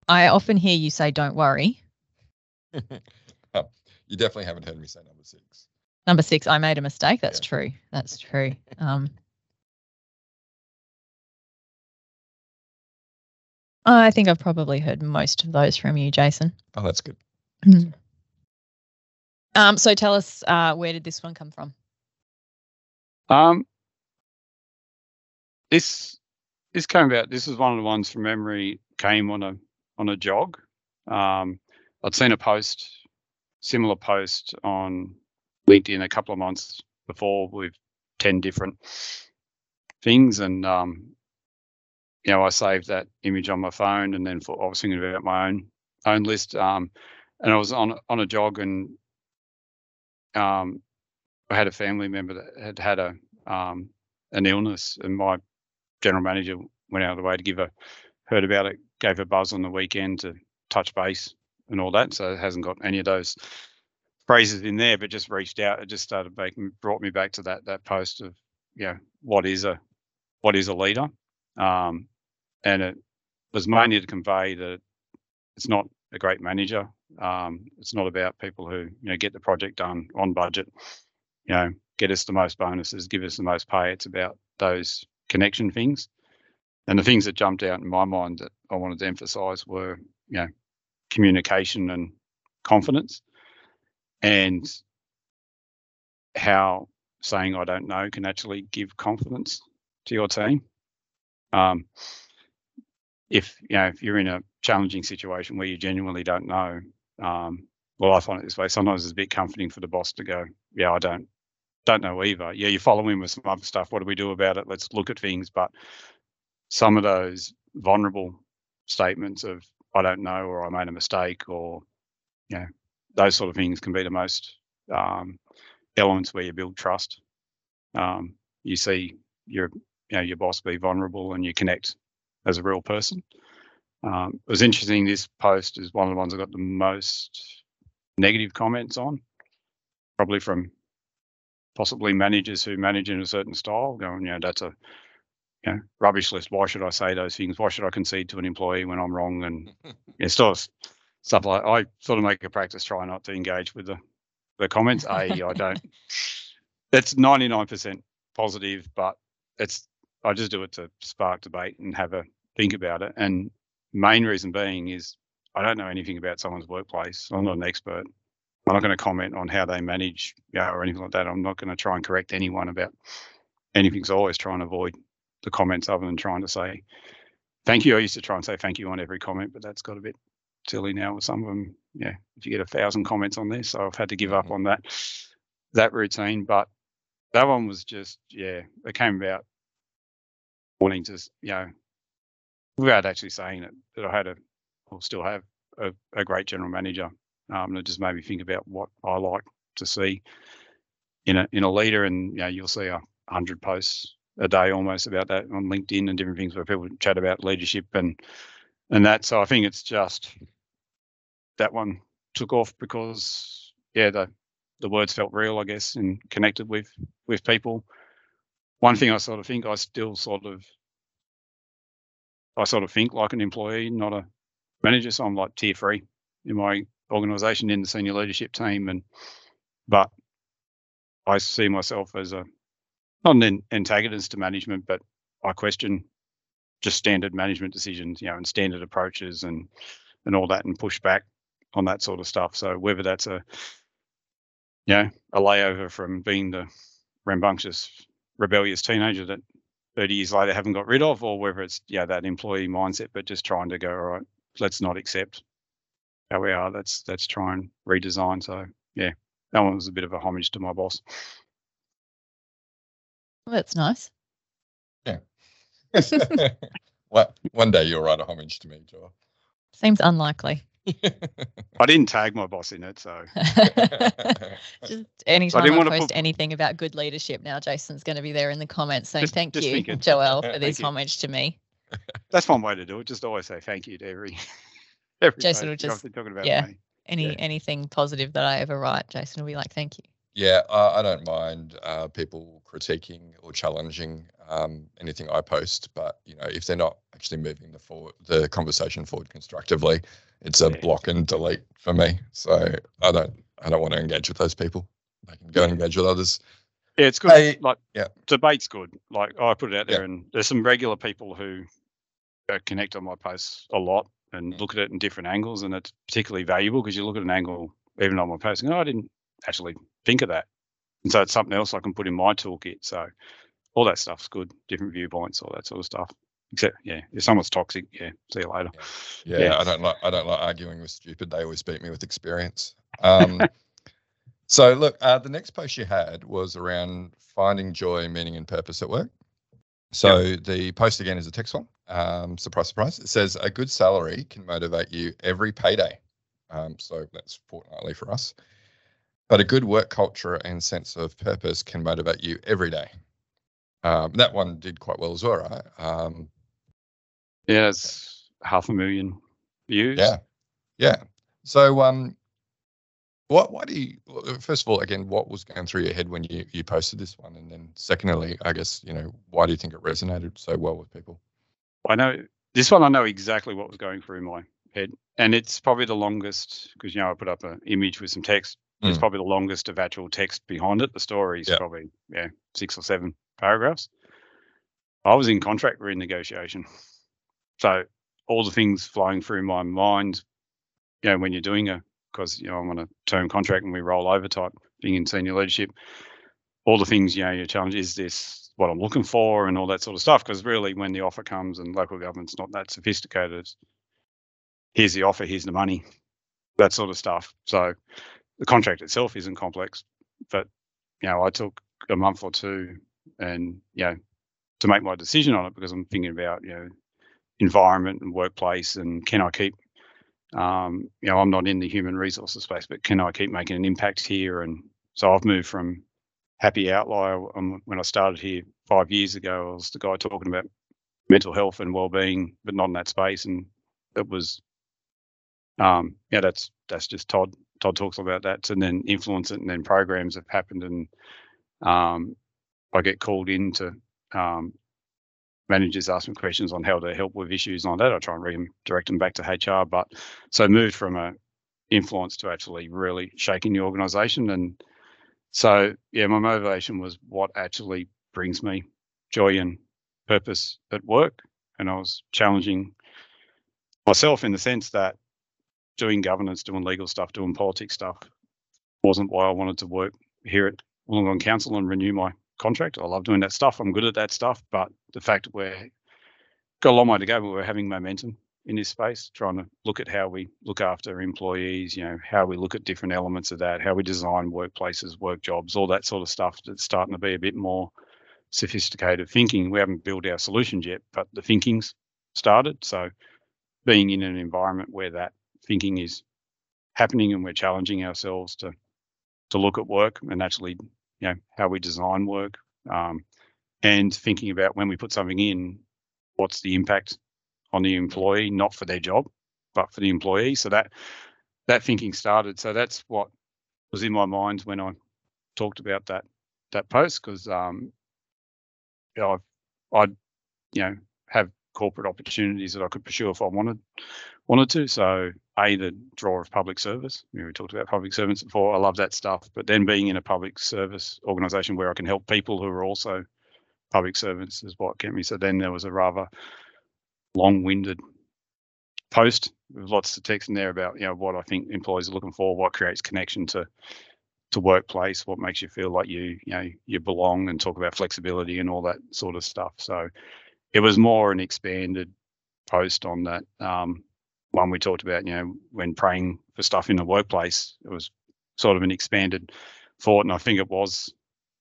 I often hear you say, don't worry. oh, you definitely haven't heard me say number six. Number six, I made a mistake. That's yeah. true. That's true. Um, I think I've probably heard most of those from you, Jason. Oh, that's good. um, so tell us, uh, where did this one come from? Um, this this came about. This is one of the ones from memory. Came on a on a jog. Um, I'd seen a post, similar post on LinkedIn a couple of months before with ten different things, and um, you know, I saved that image on my phone, and then for, I was thinking about my own own list. Um, and I was on on a jog, and um, I had a family member that had had a um, an illness, and my general manager went out of the way to give a heard about it, gave a buzz on the weekend to touch base and all that. So it hasn't got any of those phrases in there, but just reached out. It just started making brought me back to that that post of you know what is a what is a leader, um, and it was mainly to convey that it's not a great manager. Um, it's not about people who you know get the project done on budget you know, get us the most bonuses, give us the most pay. It's about those connection things. And the things that jumped out in my mind that I wanted to emphasize were, you know, communication and confidence and how saying I don't know can actually give confidence to your team. Um, if you know if you're in a challenging situation where you genuinely don't know, um, well, I find it this way. Sometimes it's a bit comforting for the boss to go, "Yeah, I don't, don't know either. Yeah, you follow in with some other stuff. What do we do about it? Let's look at things." But some of those vulnerable statements of I don't know or I made a mistake or you know those sort of things can be the most um, elements where you build trust. Um, you see your you know your boss be vulnerable and you connect as a real person. Um, it was interesting. This post is one of the ones I got the most negative comments on, probably from possibly managers who manage in a certain style, going, you know, that's a you know, rubbish list. Why should I say those things? Why should I concede to an employee when I'm wrong? And it's stuff stuff like I sort of make a practice try not to engage with the the comments. A, I don't. It's 99% positive, but it's I just do it to spark debate and have a think about it. And main reason being is I don't know anything about someone's workplace. I'm not an expert. I'm not going to comment on how they manage you know, or anything like that. I'm not going to try and correct anyone about anything. So I always try and avoid the comments other than trying to say thank you. I used to try and say thank you on every comment, but that's got a bit silly now with some of them. Yeah, if you get a thousand comments on this, so I've had to give up mm-hmm. on that that routine. But that one was just yeah, it came about wanting to you know without actually saying it that I had a or still have a, a great general manager. Um, and it just made me think about what I like to see in a in a leader, and you know you'll see a hundred posts a day almost about that on LinkedIn and different things where people chat about leadership and and that. So I think it's just that one took off because yeah, the the words felt real, I guess, and connected with with people. One thing I sort of think I still sort of I sort of think like an employee, not a manager. So I'm like tier three in my organisation in the senior leadership team, and but I see myself as a not an antagonist to management, but I question just standard management decisions, you know, and standard approaches and and all that, and push back on that sort of stuff. So whether that's a you know a layover from being the rambunctious, rebellious teenager that 30 years later haven't got rid of, or whether it's yeah that employee mindset, but just trying to go all right, let's not accept how we are. Let's let's try and redesign. So yeah, that one was a bit of a homage to my boss. Well, that's nice. Yeah. well, one day you'll write a homage to me, Joel. Seems unlikely. I didn't tag my boss in it, so just anytime I, I post put... anything about good leadership now, Jason's going to be there in the comments saying just, thank just you, Joel, for this homage to me. That's one way to do it. Just always say thank you to every. every Jason will just talking about yeah, me. any yeah. anything positive that I ever write, Jason will be like thank you. Yeah, uh, I don't mind uh, people critiquing or challenging um, anything I post, but you know, if they're not actually moving the forward, the conversation forward constructively, it's a yeah. block and delete for me. So I don't, I don't want to engage with those people. I can go and engage with others. Yeah, it's good. Hey, like, yeah, debate's good. Like, I put it out there, yeah. and there's some regular people who connect on my posts a lot and look at it in different angles, and it's particularly valuable because you look at an angle even on my post, and oh, I didn't actually think of that. And so it's something else I can put in my toolkit. So all that stuff's good, different viewpoints, all that sort of stuff. Except, yeah, if someone's toxic, yeah, see you later. Yeah, yeah, I don't like I don't like arguing with stupid. They always beat me with experience. Um, so look, uh, the next post you had was around finding joy, meaning, and purpose at work. So yep. the post again is a text one. Um, surprise, surprise. It says a good salary can motivate you every payday. Um, so that's fortnightly for us. But a good work culture and sense of purpose can motivate you every day. Um, that one did quite well as well, right? Um, yeah, it's half a million views. Yeah, yeah. So, um, what? Why do you? First of all, again, what was going through your head when you you posted this one, and then secondly, I guess you know why do you think it resonated so well with people? I know this one. I know exactly what was going through my head, and it's probably the longest because you know I put up an image with some text it's mm. probably the longest of actual text behind it. The story is yep. probably yeah six or seven paragraphs. I was in contract renegotiation, so all the things flowing through my mind, you know, when you're doing a because you know I'm on a term contract and we roll over type being in senior leadership, all the things you know your challenge is this what I'm looking for and all that sort of stuff. Because really, when the offer comes and local government's not that sophisticated, here's the offer, here's the money, that sort of stuff. So the contract itself isn't complex, but you know, I took a month or two and you know to make my decision on it because I'm thinking about you know environment and workplace, and can I keep, um, you know, I'm not in the human resources space, but can I keep making an impact here? And so I've moved from happy outlier um, when I started here five years ago. I was the guy talking about mental health and well-being, but not in that space, and it was, um, yeah, that's that's just Todd. Todd talks about that, and then influence it, and then programs have happened, and um, I get called in to um, managers ask me questions on how to help with issues on that. I try and redirect them back to HR. But so moved from a influence to actually really shaking the organisation, and so yeah, my motivation was what actually brings me joy and purpose at work, and I was challenging myself in the sense that doing governance, doing legal stuff, doing politics stuff wasn't why I wanted to work here at Wollongong Council and renew my contract. I love doing that stuff. I'm good at that stuff. But the fact that we're got a long way to go, but we're having momentum in this space, trying to look at how we look after employees, you know, how we look at different elements of that, how we design workplaces, work jobs, all that sort of stuff that's starting to be a bit more sophisticated thinking. We haven't built our solutions yet, but the thinking's started. So being in an environment where that thinking is happening and we're challenging ourselves to to look at work and actually you know how we design work um, and thinking about when we put something in what's the impact on the employee not for their job but for the employee. So that that thinking started. So that's what was in my mind when i talked about that that post because um i i'd you know have corporate opportunities that i could pursue if i wanted wanted to so a the draw of public service. You know, we talked about public servants before. I love that stuff. But then being in a public service organisation where I can help people who are also public servants is what kept me. So then there was a rather long-winded post with lots of text in there about you know what I think employees are looking for, what creates connection to to workplace, what makes you feel like you you know you belong, and talk about flexibility and all that sort of stuff. So it was more an expanded post on that. Um, one we talked about, you know, when praying for stuff in the workplace, it was sort of an expanded thought. And I think it was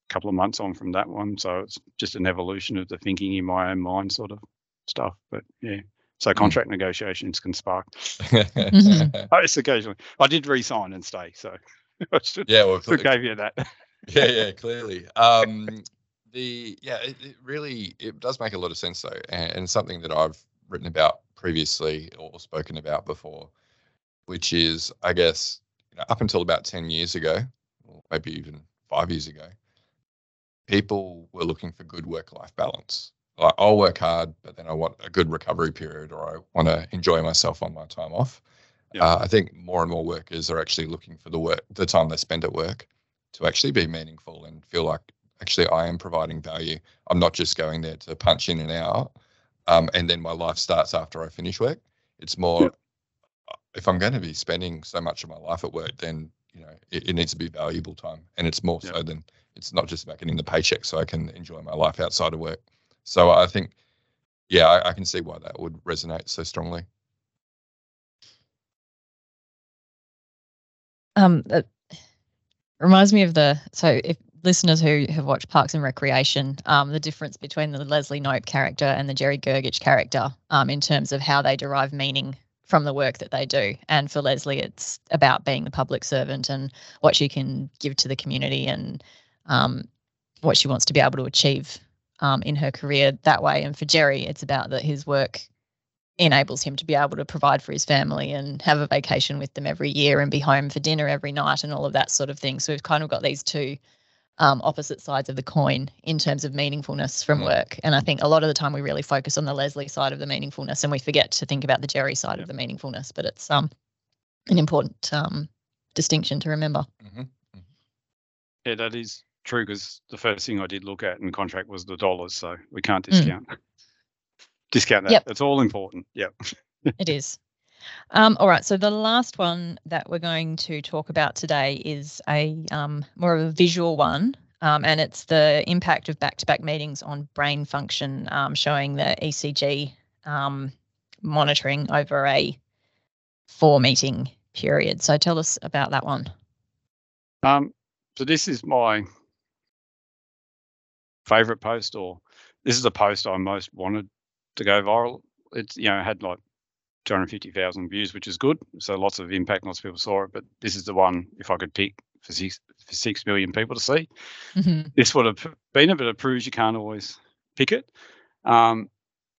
a couple of months on from that one. So it's just an evolution of the thinking in my own mind sort of stuff. But yeah. So hmm. contract mm. negotiations can spark. mm-hmm. It's occasionally. I did resign and stay. So I should, yeah, well, should gave you that. yeah, yeah, clearly. Um, the yeah, it, it, really it does make a lot of sense though, and, and something that I've written about previously or spoken about before, which is, I guess, you know, up until about 10 years ago, or maybe even five years ago, people were looking for good work life balance. Like, I'll work hard, but then I want a good recovery period or I want to enjoy myself on my time off. Yeah. Uh, I think more and more workers are actually looking for the work, the time they spend at work to actually be meaningful and feel like actually I am providing value. I'm not just going there to punch in and out um, and then my life starts after I finish work. It's more yep. if I'm going to be spending so much of my life at work, then you know it, it needs to be valuable time, and it's more yep. so than it's not just about getting the paycheck, so I can enjoy my life outside of work. So I think, yeah, I, I can see why that would resonate so strongly. Um, that reminds me of the so if listeners who have watched Parks and Recreation, um, the difference between the Leslie Knope character and the Jerry Gergich character um, in terms of how they derive meaning from the work that they do. And for Leslie, it's about being the public servant and what she can give to the community and um, what she wants to be able to achieve um, in her career that way. And for Jerry, it's about that his work enables him to be able to provide for his family and have a vacation with them every year and be home for dinner every night and all of that sort of thing. So we've kind of got these two um, opposite sides of the coin in terms of meaningfulness from mm. work. And I think a lot of the time we really focus on the Leslie side of the meaningfulness and we forget to think about the Jerry side of the meaningfulness. But it's um, an important um, distinction to remember. Mm-hmm. mm-hmm. Yeah, that is true because the first thing I did look at in contract was the dollars. So we can't mm. discount. Mm. Discount that. Yep. It's all important. Yep. it is. Um, all right, so the last one that we're going to talk about today is a um, more of a visual one, um, and it's the impact of back-to-back meetings on brain function, um, showing the ECG um, monitoring over a four-meeting period. So tell us about that one. Um, so this is my favourite post, or this is a post I most wanted to go viral It's you know had like 250,000 views, which is good. So lots of impact, lots of people saw it. But this is the one if I could pick for six for six million people to see. Mhm. This would have been it, but it proves you can't always pick it. Um,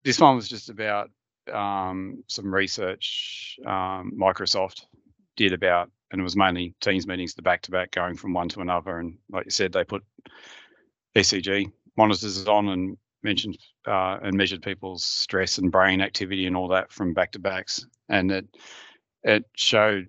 this one was just about um, some research um, Microsoft did about, and it was mainly Teams meetings, the back to back, going from one to another. And like you said, they put ECG monitors on and mentioned uh, and measured people's stress and brain activity and all that from back to backs, and it it showed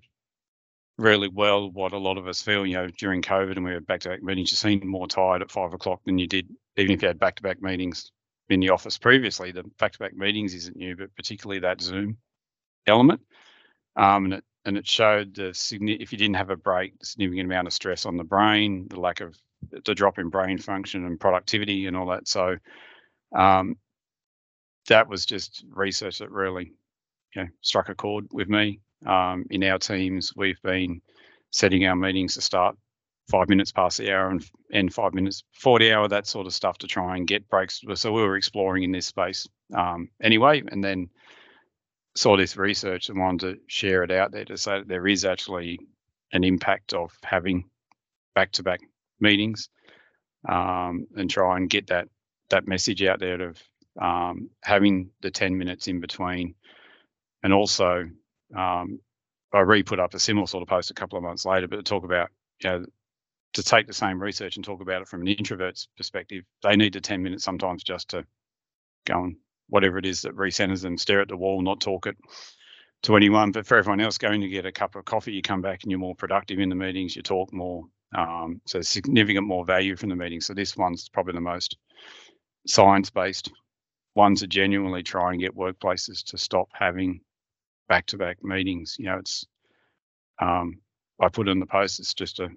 really well what a lot of us feel. You know, during COVID and we had back to back meetings, you seemed more tired at five o'clock than you did even if you had back to back meetings in the office previously. The back to back meetings isn't new, but particularly that Zoom element. Um, and it and it showed the if you didn't have a break, the significant amount of stress on the brain, the lack of the drop in brain function and productivity and all that. So um, that was just research that really you know, struck a chord with me. Um, in our teams, we've been setting our meetings to start five minutes past the hour and end five minutes the hour, that sort of stuff to try and get breaks. So we were exploring in this space um, anyway, and then saw this research and wanted to share it out there to say that there is actually an impact of having back-to-back meetings um, and try and get that that message out there of um, having the 10 minutes in between and also um, I re-put up a similar sort of post a couple of months later, but to talk about you know to take the same research and talk about it from an introvert's perspective, they need the 10 minutes sometimes just to go and whatever it is that recenters them, stare at the wall, not talk it to anyone. But for everyone else, going to get a cup of coffee, you come back and you're more productive in the meetings, you talk more. Um, so significant more value from the meeting. So this one's probably the most science-based ones that genuinely try and get workplaces to stop having back-to-back meetings. You know, it's um, I put in the post. It's just a,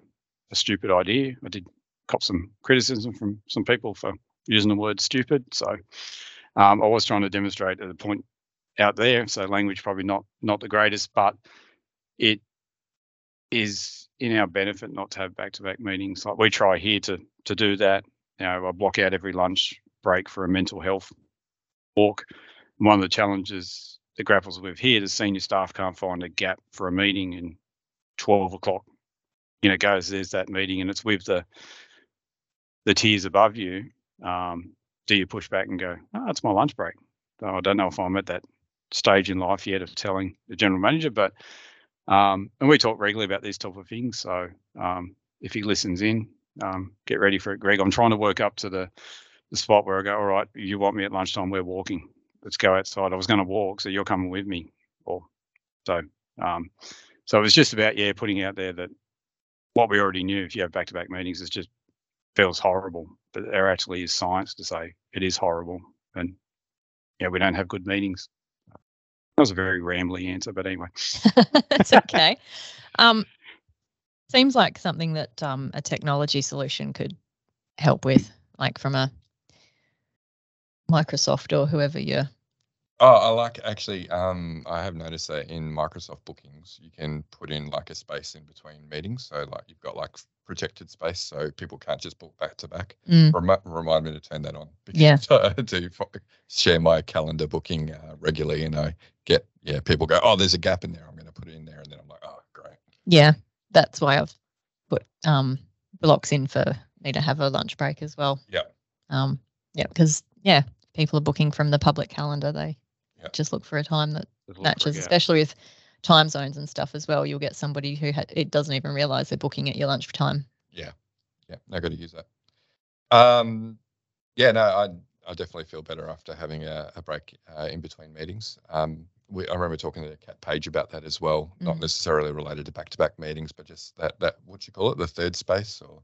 a stupid idea. I did cop some criticism from some people for using the word stupid. So um, I was trying to demonstrate at the point out there. So language probably not not the greatest, but it is in our benefit not to have back-to-back meetings. Like we try here to to do that. You know, I block out every lunch break for a mental health walk. One of the challenges that grapples with here, the senior staff can't find a gap for a meeting and 12 o'clock, you know, goes, there's that meeting and it's with the the tiers above you. Um, do you push back and go, oh, it's my lunch break? I don't know if I'm at that stage in life yet of telling the general manager, but um, and we talk regularly about these type of things. So um, if he listens in, um, get ready for it, Greg. I'm trying to work up to the the spot where I go, all right, you want me at lunchtime? We're walking. Let's go outside. I was going to walk, so you're coming with me. Or so. Um, so it was just about yeah, putting out there that what we already knew. If you have back-to-back meetings, it just feels horrible. But there actually is science to say it is horrible, and yeah, we don't have good meetings. That was a very rambly answer, but anyway. it's okay. Um, seems like something that um, a technology solution could help with, like from a Microsoft or whoever you're. Oh, I like actually. Um, I have noticed that in Microsoft bookings, you can put in like a space in between meetings. So like you've got like protected space, so people can't just book back to back. Mm, Remi- remind me to turn that on. Yeah. I do share my calendar booking uh, regularly, and I get yeah people go, oh, there's a gap in there. I'm going to put it in there, and then I'm like, oh, great. yeah, that's why I've put um, blocks in for me to have a lunch break as well. Yeah. Um, yeah, because yeah, people are booking from the public calendar. They Yeah. just look for a time that matches, especially with time zones and stuff as well. You'll get somebody who ha- it doesn't even realize they're booking at your lunch time. Yeah, Yeah. I got to use that. Um, yeah, no, I I definitely feel better after having a, a break uh, in between meetings. Um, we, I remember talking to Kat Page about that as well, not Mm. necessarily related to back-to-back meetings, but just that that what you call it, the third space, or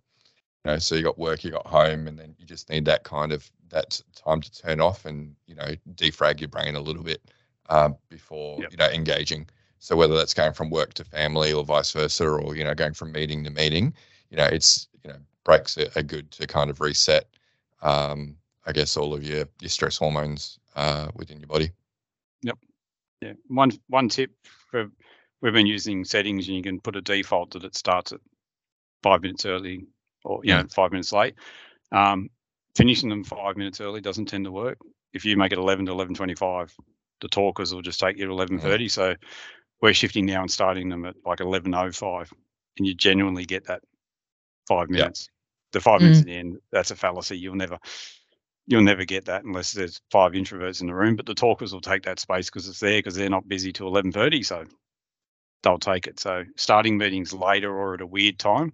you know, so you got work, you got home, and then you just need that kind of that time to turn off and you know defrag your brain a little bit um, before Yep. you know engaging. So whether that's going from work to family or vice versa, or you know going from meeting to meeting, you know it's you know breaks are, good to kind of reset. Um, I guess all of your your stress hormones uh, within your body. Yep. Yeah. One one tip for we've been using settings and you can put a default that it starts at five minutes early or you know five minutes late. Um, finishing them five minutes early doesn't tend to work. If you make it eleven to eleven twenty five, the talkers will just take you to eleven thirty. So we're shifting now and starting them at like eleven oh five, and you genuinely get that five Yeah. minutes. The five minutes at the end, that's a fallacy. You'll never you'll never get that unless there's five introverts in the room. But the talkers will take that space because it's there because they're not busy till eleven thirty, so they'll take it. So starting meetings later or at a weird time,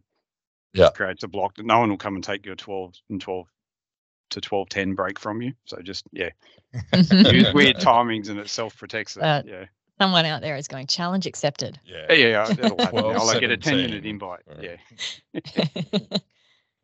Yeah. creates a block that no one will come and take your twelve and twelve to twelve ten break from you. So just yeah, use weird timings and it self protects it. Uh, yeah. Someone out there is going challenge accepted. yeah, Yeah. yeah, yeah, that'll. Twelve, I'll get a ten minute invite. All Yeah.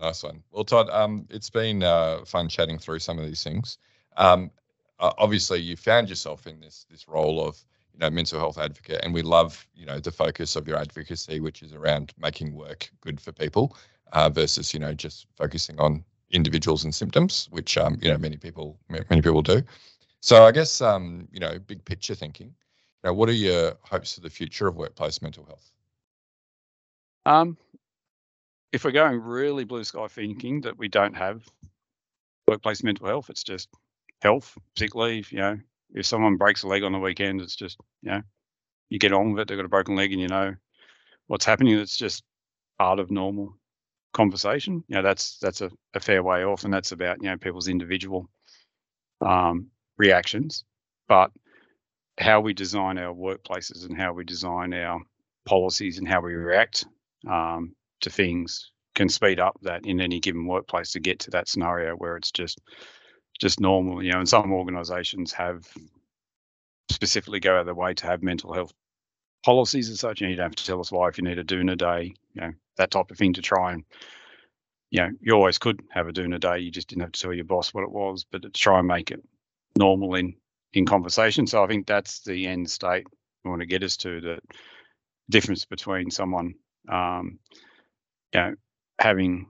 Nice one. Well, Todd, um, it's been uh, fun chatting through some of these things. Um, uh, obviously, you found yourself in this this role of you know mental health advocate, and we love you know the focus of your advocacy, which is around making work good for people, uh, versus you know just focusing on individuals and symptoms, which um, you know many people many people do. So I guess um, you know big picture thinking. You know, what are your hopes for the future of workplace mental health? Um, if we're going really blue sky thinking that we don't have workplace mental health, it's just health, sick leave. You know, if someone breaks a leg on the weekend, it's just you know, you get on with it. They've got a broken leg, and you know what's happening. It's just part of normal conversation. You know, that's that's a, a fair way off, and that's about you know people's individual um, reactions, but how we design our workplaces and how we design our policies and how we react um, to things can speed up that in any given workplace to get to that scenario where it's just just normal you know and some organizations have specifically go out of their way to have mental health policies and such. You don't have to tell us why if you need a doona day you know that type of thing to try and you know you always could have a doona day you just didn't have to tell your boss what it was but to try and make it normal in in conversation. So i think that's the end state we want to get us to the difference between someone um, you know, having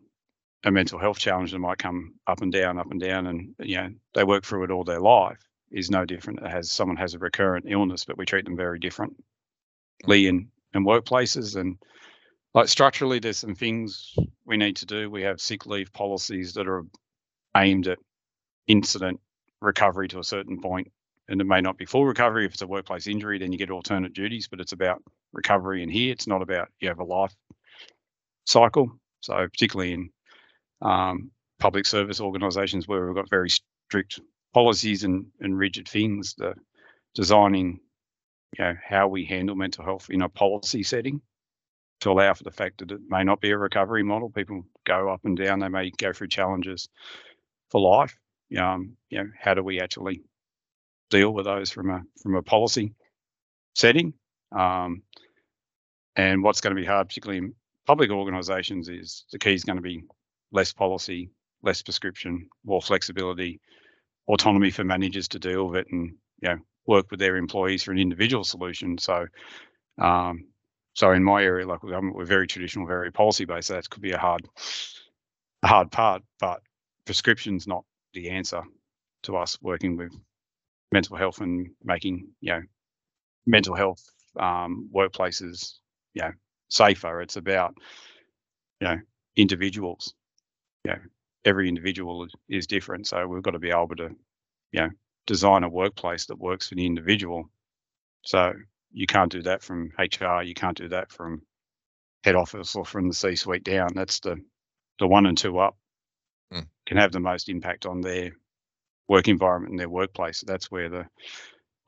a mental health challenge that might come up and down, up and down, and you know, they work through it all their life is no different. It has someone has a recurrent illness, but we treat them very differently in in workplaces and like structurally, there's some things we need to do. We have sick leave policies that are aimed at incident recovery to a certain point, and it may not be full recovery. If it's a workplace injury, then you get alternate duties, but it's about recovery in here. It's not about you have a life cycle. So particularly in um, public service organisations where we've got very strict policies and, and rigid things, the designing you know how we handle mental health in a policy setting to allow for the fact that it may not be a recovery model. People go up and down. They may go through challenges for life. Um, you know, how do we actually deal with those from a from a policy setting? Um, and what's going to be hard, particularly in public organisations, is the key is going to be less policy, less prescription, more flexibility, autonomy for managers to deal with it, and you know work with their employees for an individual solution. So, um, so in my area, local government, we're very traditional, very policy based. So that could be a hard, a hard part. But prescription's not the answer to us working with mental health and making you know mental health um, workplaces you know safer. It's about you know individuals. You know every individual is, different, so we've got to be able to you know design a workplace that works for the individual. So you can't do that from HR. You can't do that from head office or from the C-suite down. That's the the one and two up Mm. can have the most impact on their work environment and their workplace. That's where the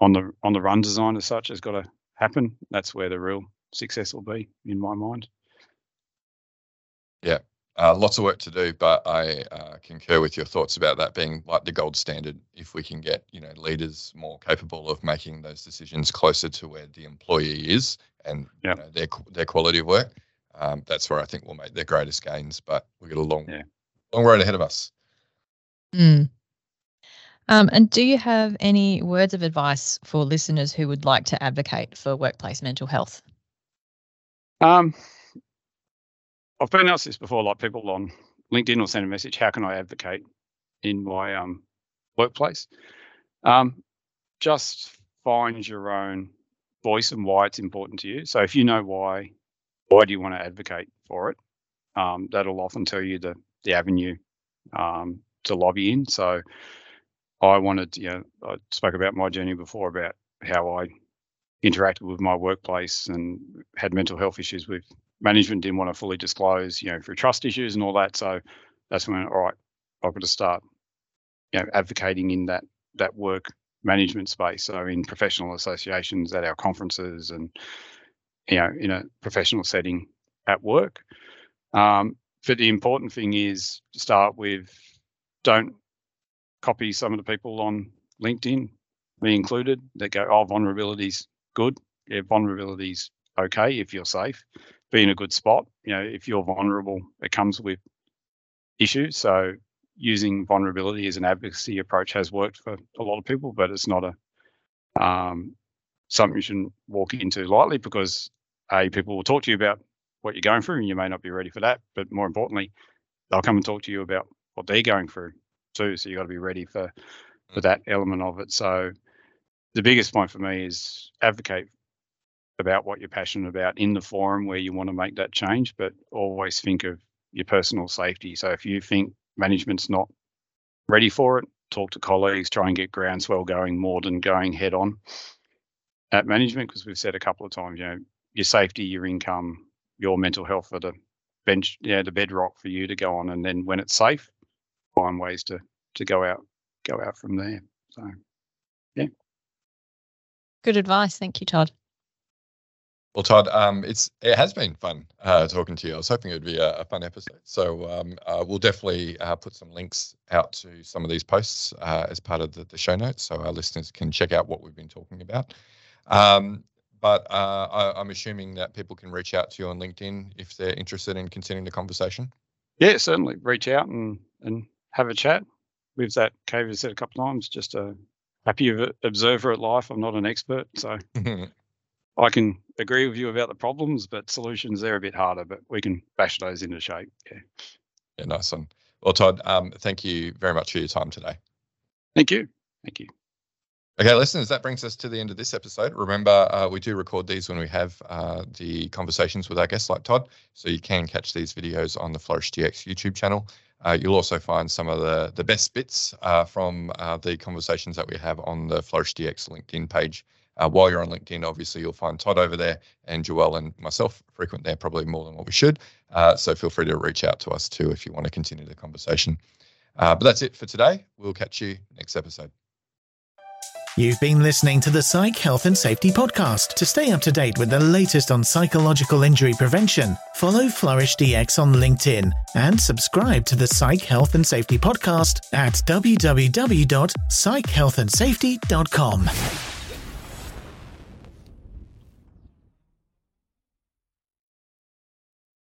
on the on the run design as such has got to happen. That's where the real success will be, in my mind. Uh, lots of work to do, but I uh, concur with your thoughts about that being like the gold standard. If we can get you know leaders more capable of making those decisions closer to where the employee is and you know, their their quality of work, um, that's where I think we'll make their greatest gains. But we've got a long Yeah. long road ahead of us. Mm. Um, and do you have any words of advice for listeners who would like to advocate for workplace mental health? Um, I've been asked this before, like people on LinkedIn will send a message, how can I advocate in my um, workplace? Um, just find your own voice and why it's important to you. So if you know why, why do you want to advocate for it? Um, that'll often tell you the, the avenue um, to lobby in. So I wanted, you know, I spoke about my journey before about how I interacted with my workplace and had mental health issues with management, didn't want to fully disclose, you know, for trust issues and all that. So that's when, all right, I've got to start, you know, advocating in that that work management space. So in professional associations, at our conferences, and you know, in a professional setting at work. Um, but the important thing is to start with, don't copy some of the people on LinkedIn, me included, that go, oh, vulnerabilities good. Yeah, vulnerabilities okay if you're safe. Be in a good spot. You know, if you're vulnerable, it comes with issues. So using vulnerability as an advocacy approach has worked for a lot of people, but it's not a um, something you shouldn't walk into lightly because a people will talk to you about what you're going through, and you may not be ready for that. But more importantly, they'll come and talk to you about what they're going through too. So you got to be ready for for mm. that element of it. So the biggest point for me is advocate about what you're passionate about in the forum where you want to make that change, but always think of your personal safety. So if you think management's not ready for it, talk to colleagues, try and get groundswell going more than going head on at management, because we've said a couple of times, you know, your safety, your income, your mental health are the bench, yeah, the bedrock for you to go on. And then when it's safe, find ways to to go out, go out from there. So yeah. Good advice. Thank you, Todd. Well, Todd, um, it's it has been fun uh, talking to you. I was hoping it would be a, a fun episode. So um, uh, we'll definitely uh, put some links out to some of these posts uh, as part of the, the, show notes, so our listeners can check out what we've been talking about. Um, but uh, I, am assuming that people can reach out to you on LinkedIn if they're interested in continuing the conversation. Yeah, certainly. Reach out and and have a chat. With that, Cave has said a couple of times, just a happy observer at life. I'm not an expert, so I can agree with you about the problems, but solutions they're a bit harder. But we can bash those into shape. Yeah. Yeah, nice one. Well, Todd, um, thank you very much for your time today. Thank you. Thank you. Okay, listeners, that brings us to the end of this episode. Remember, uh, we do record these when we have uh, the conversations with our guests like Todd, so you can catch these videos on the Flourish DX YouTube channel. Uh, you'll also find some of the, the best bits uh, from uh, the conversations that we have on the Flourish DX LinkedIn page. Uh, while you're on LinkedIn, obviously, you'll find Todd over there and Joelle and myself frequent there, probably more than what we should. Uh, so feel free to reach out to us too if you want to continue the conversation. Uh, but that's it for today. We'll catch you next episode. You've been listening to the Psych Health and Safety Podcast. To stay up to date with the latest on psychological injury prevention, follow Flourish DX on LinkedIn and subscribe to the Psych Health and Safety Podcast at www.psychealthandsafety.com.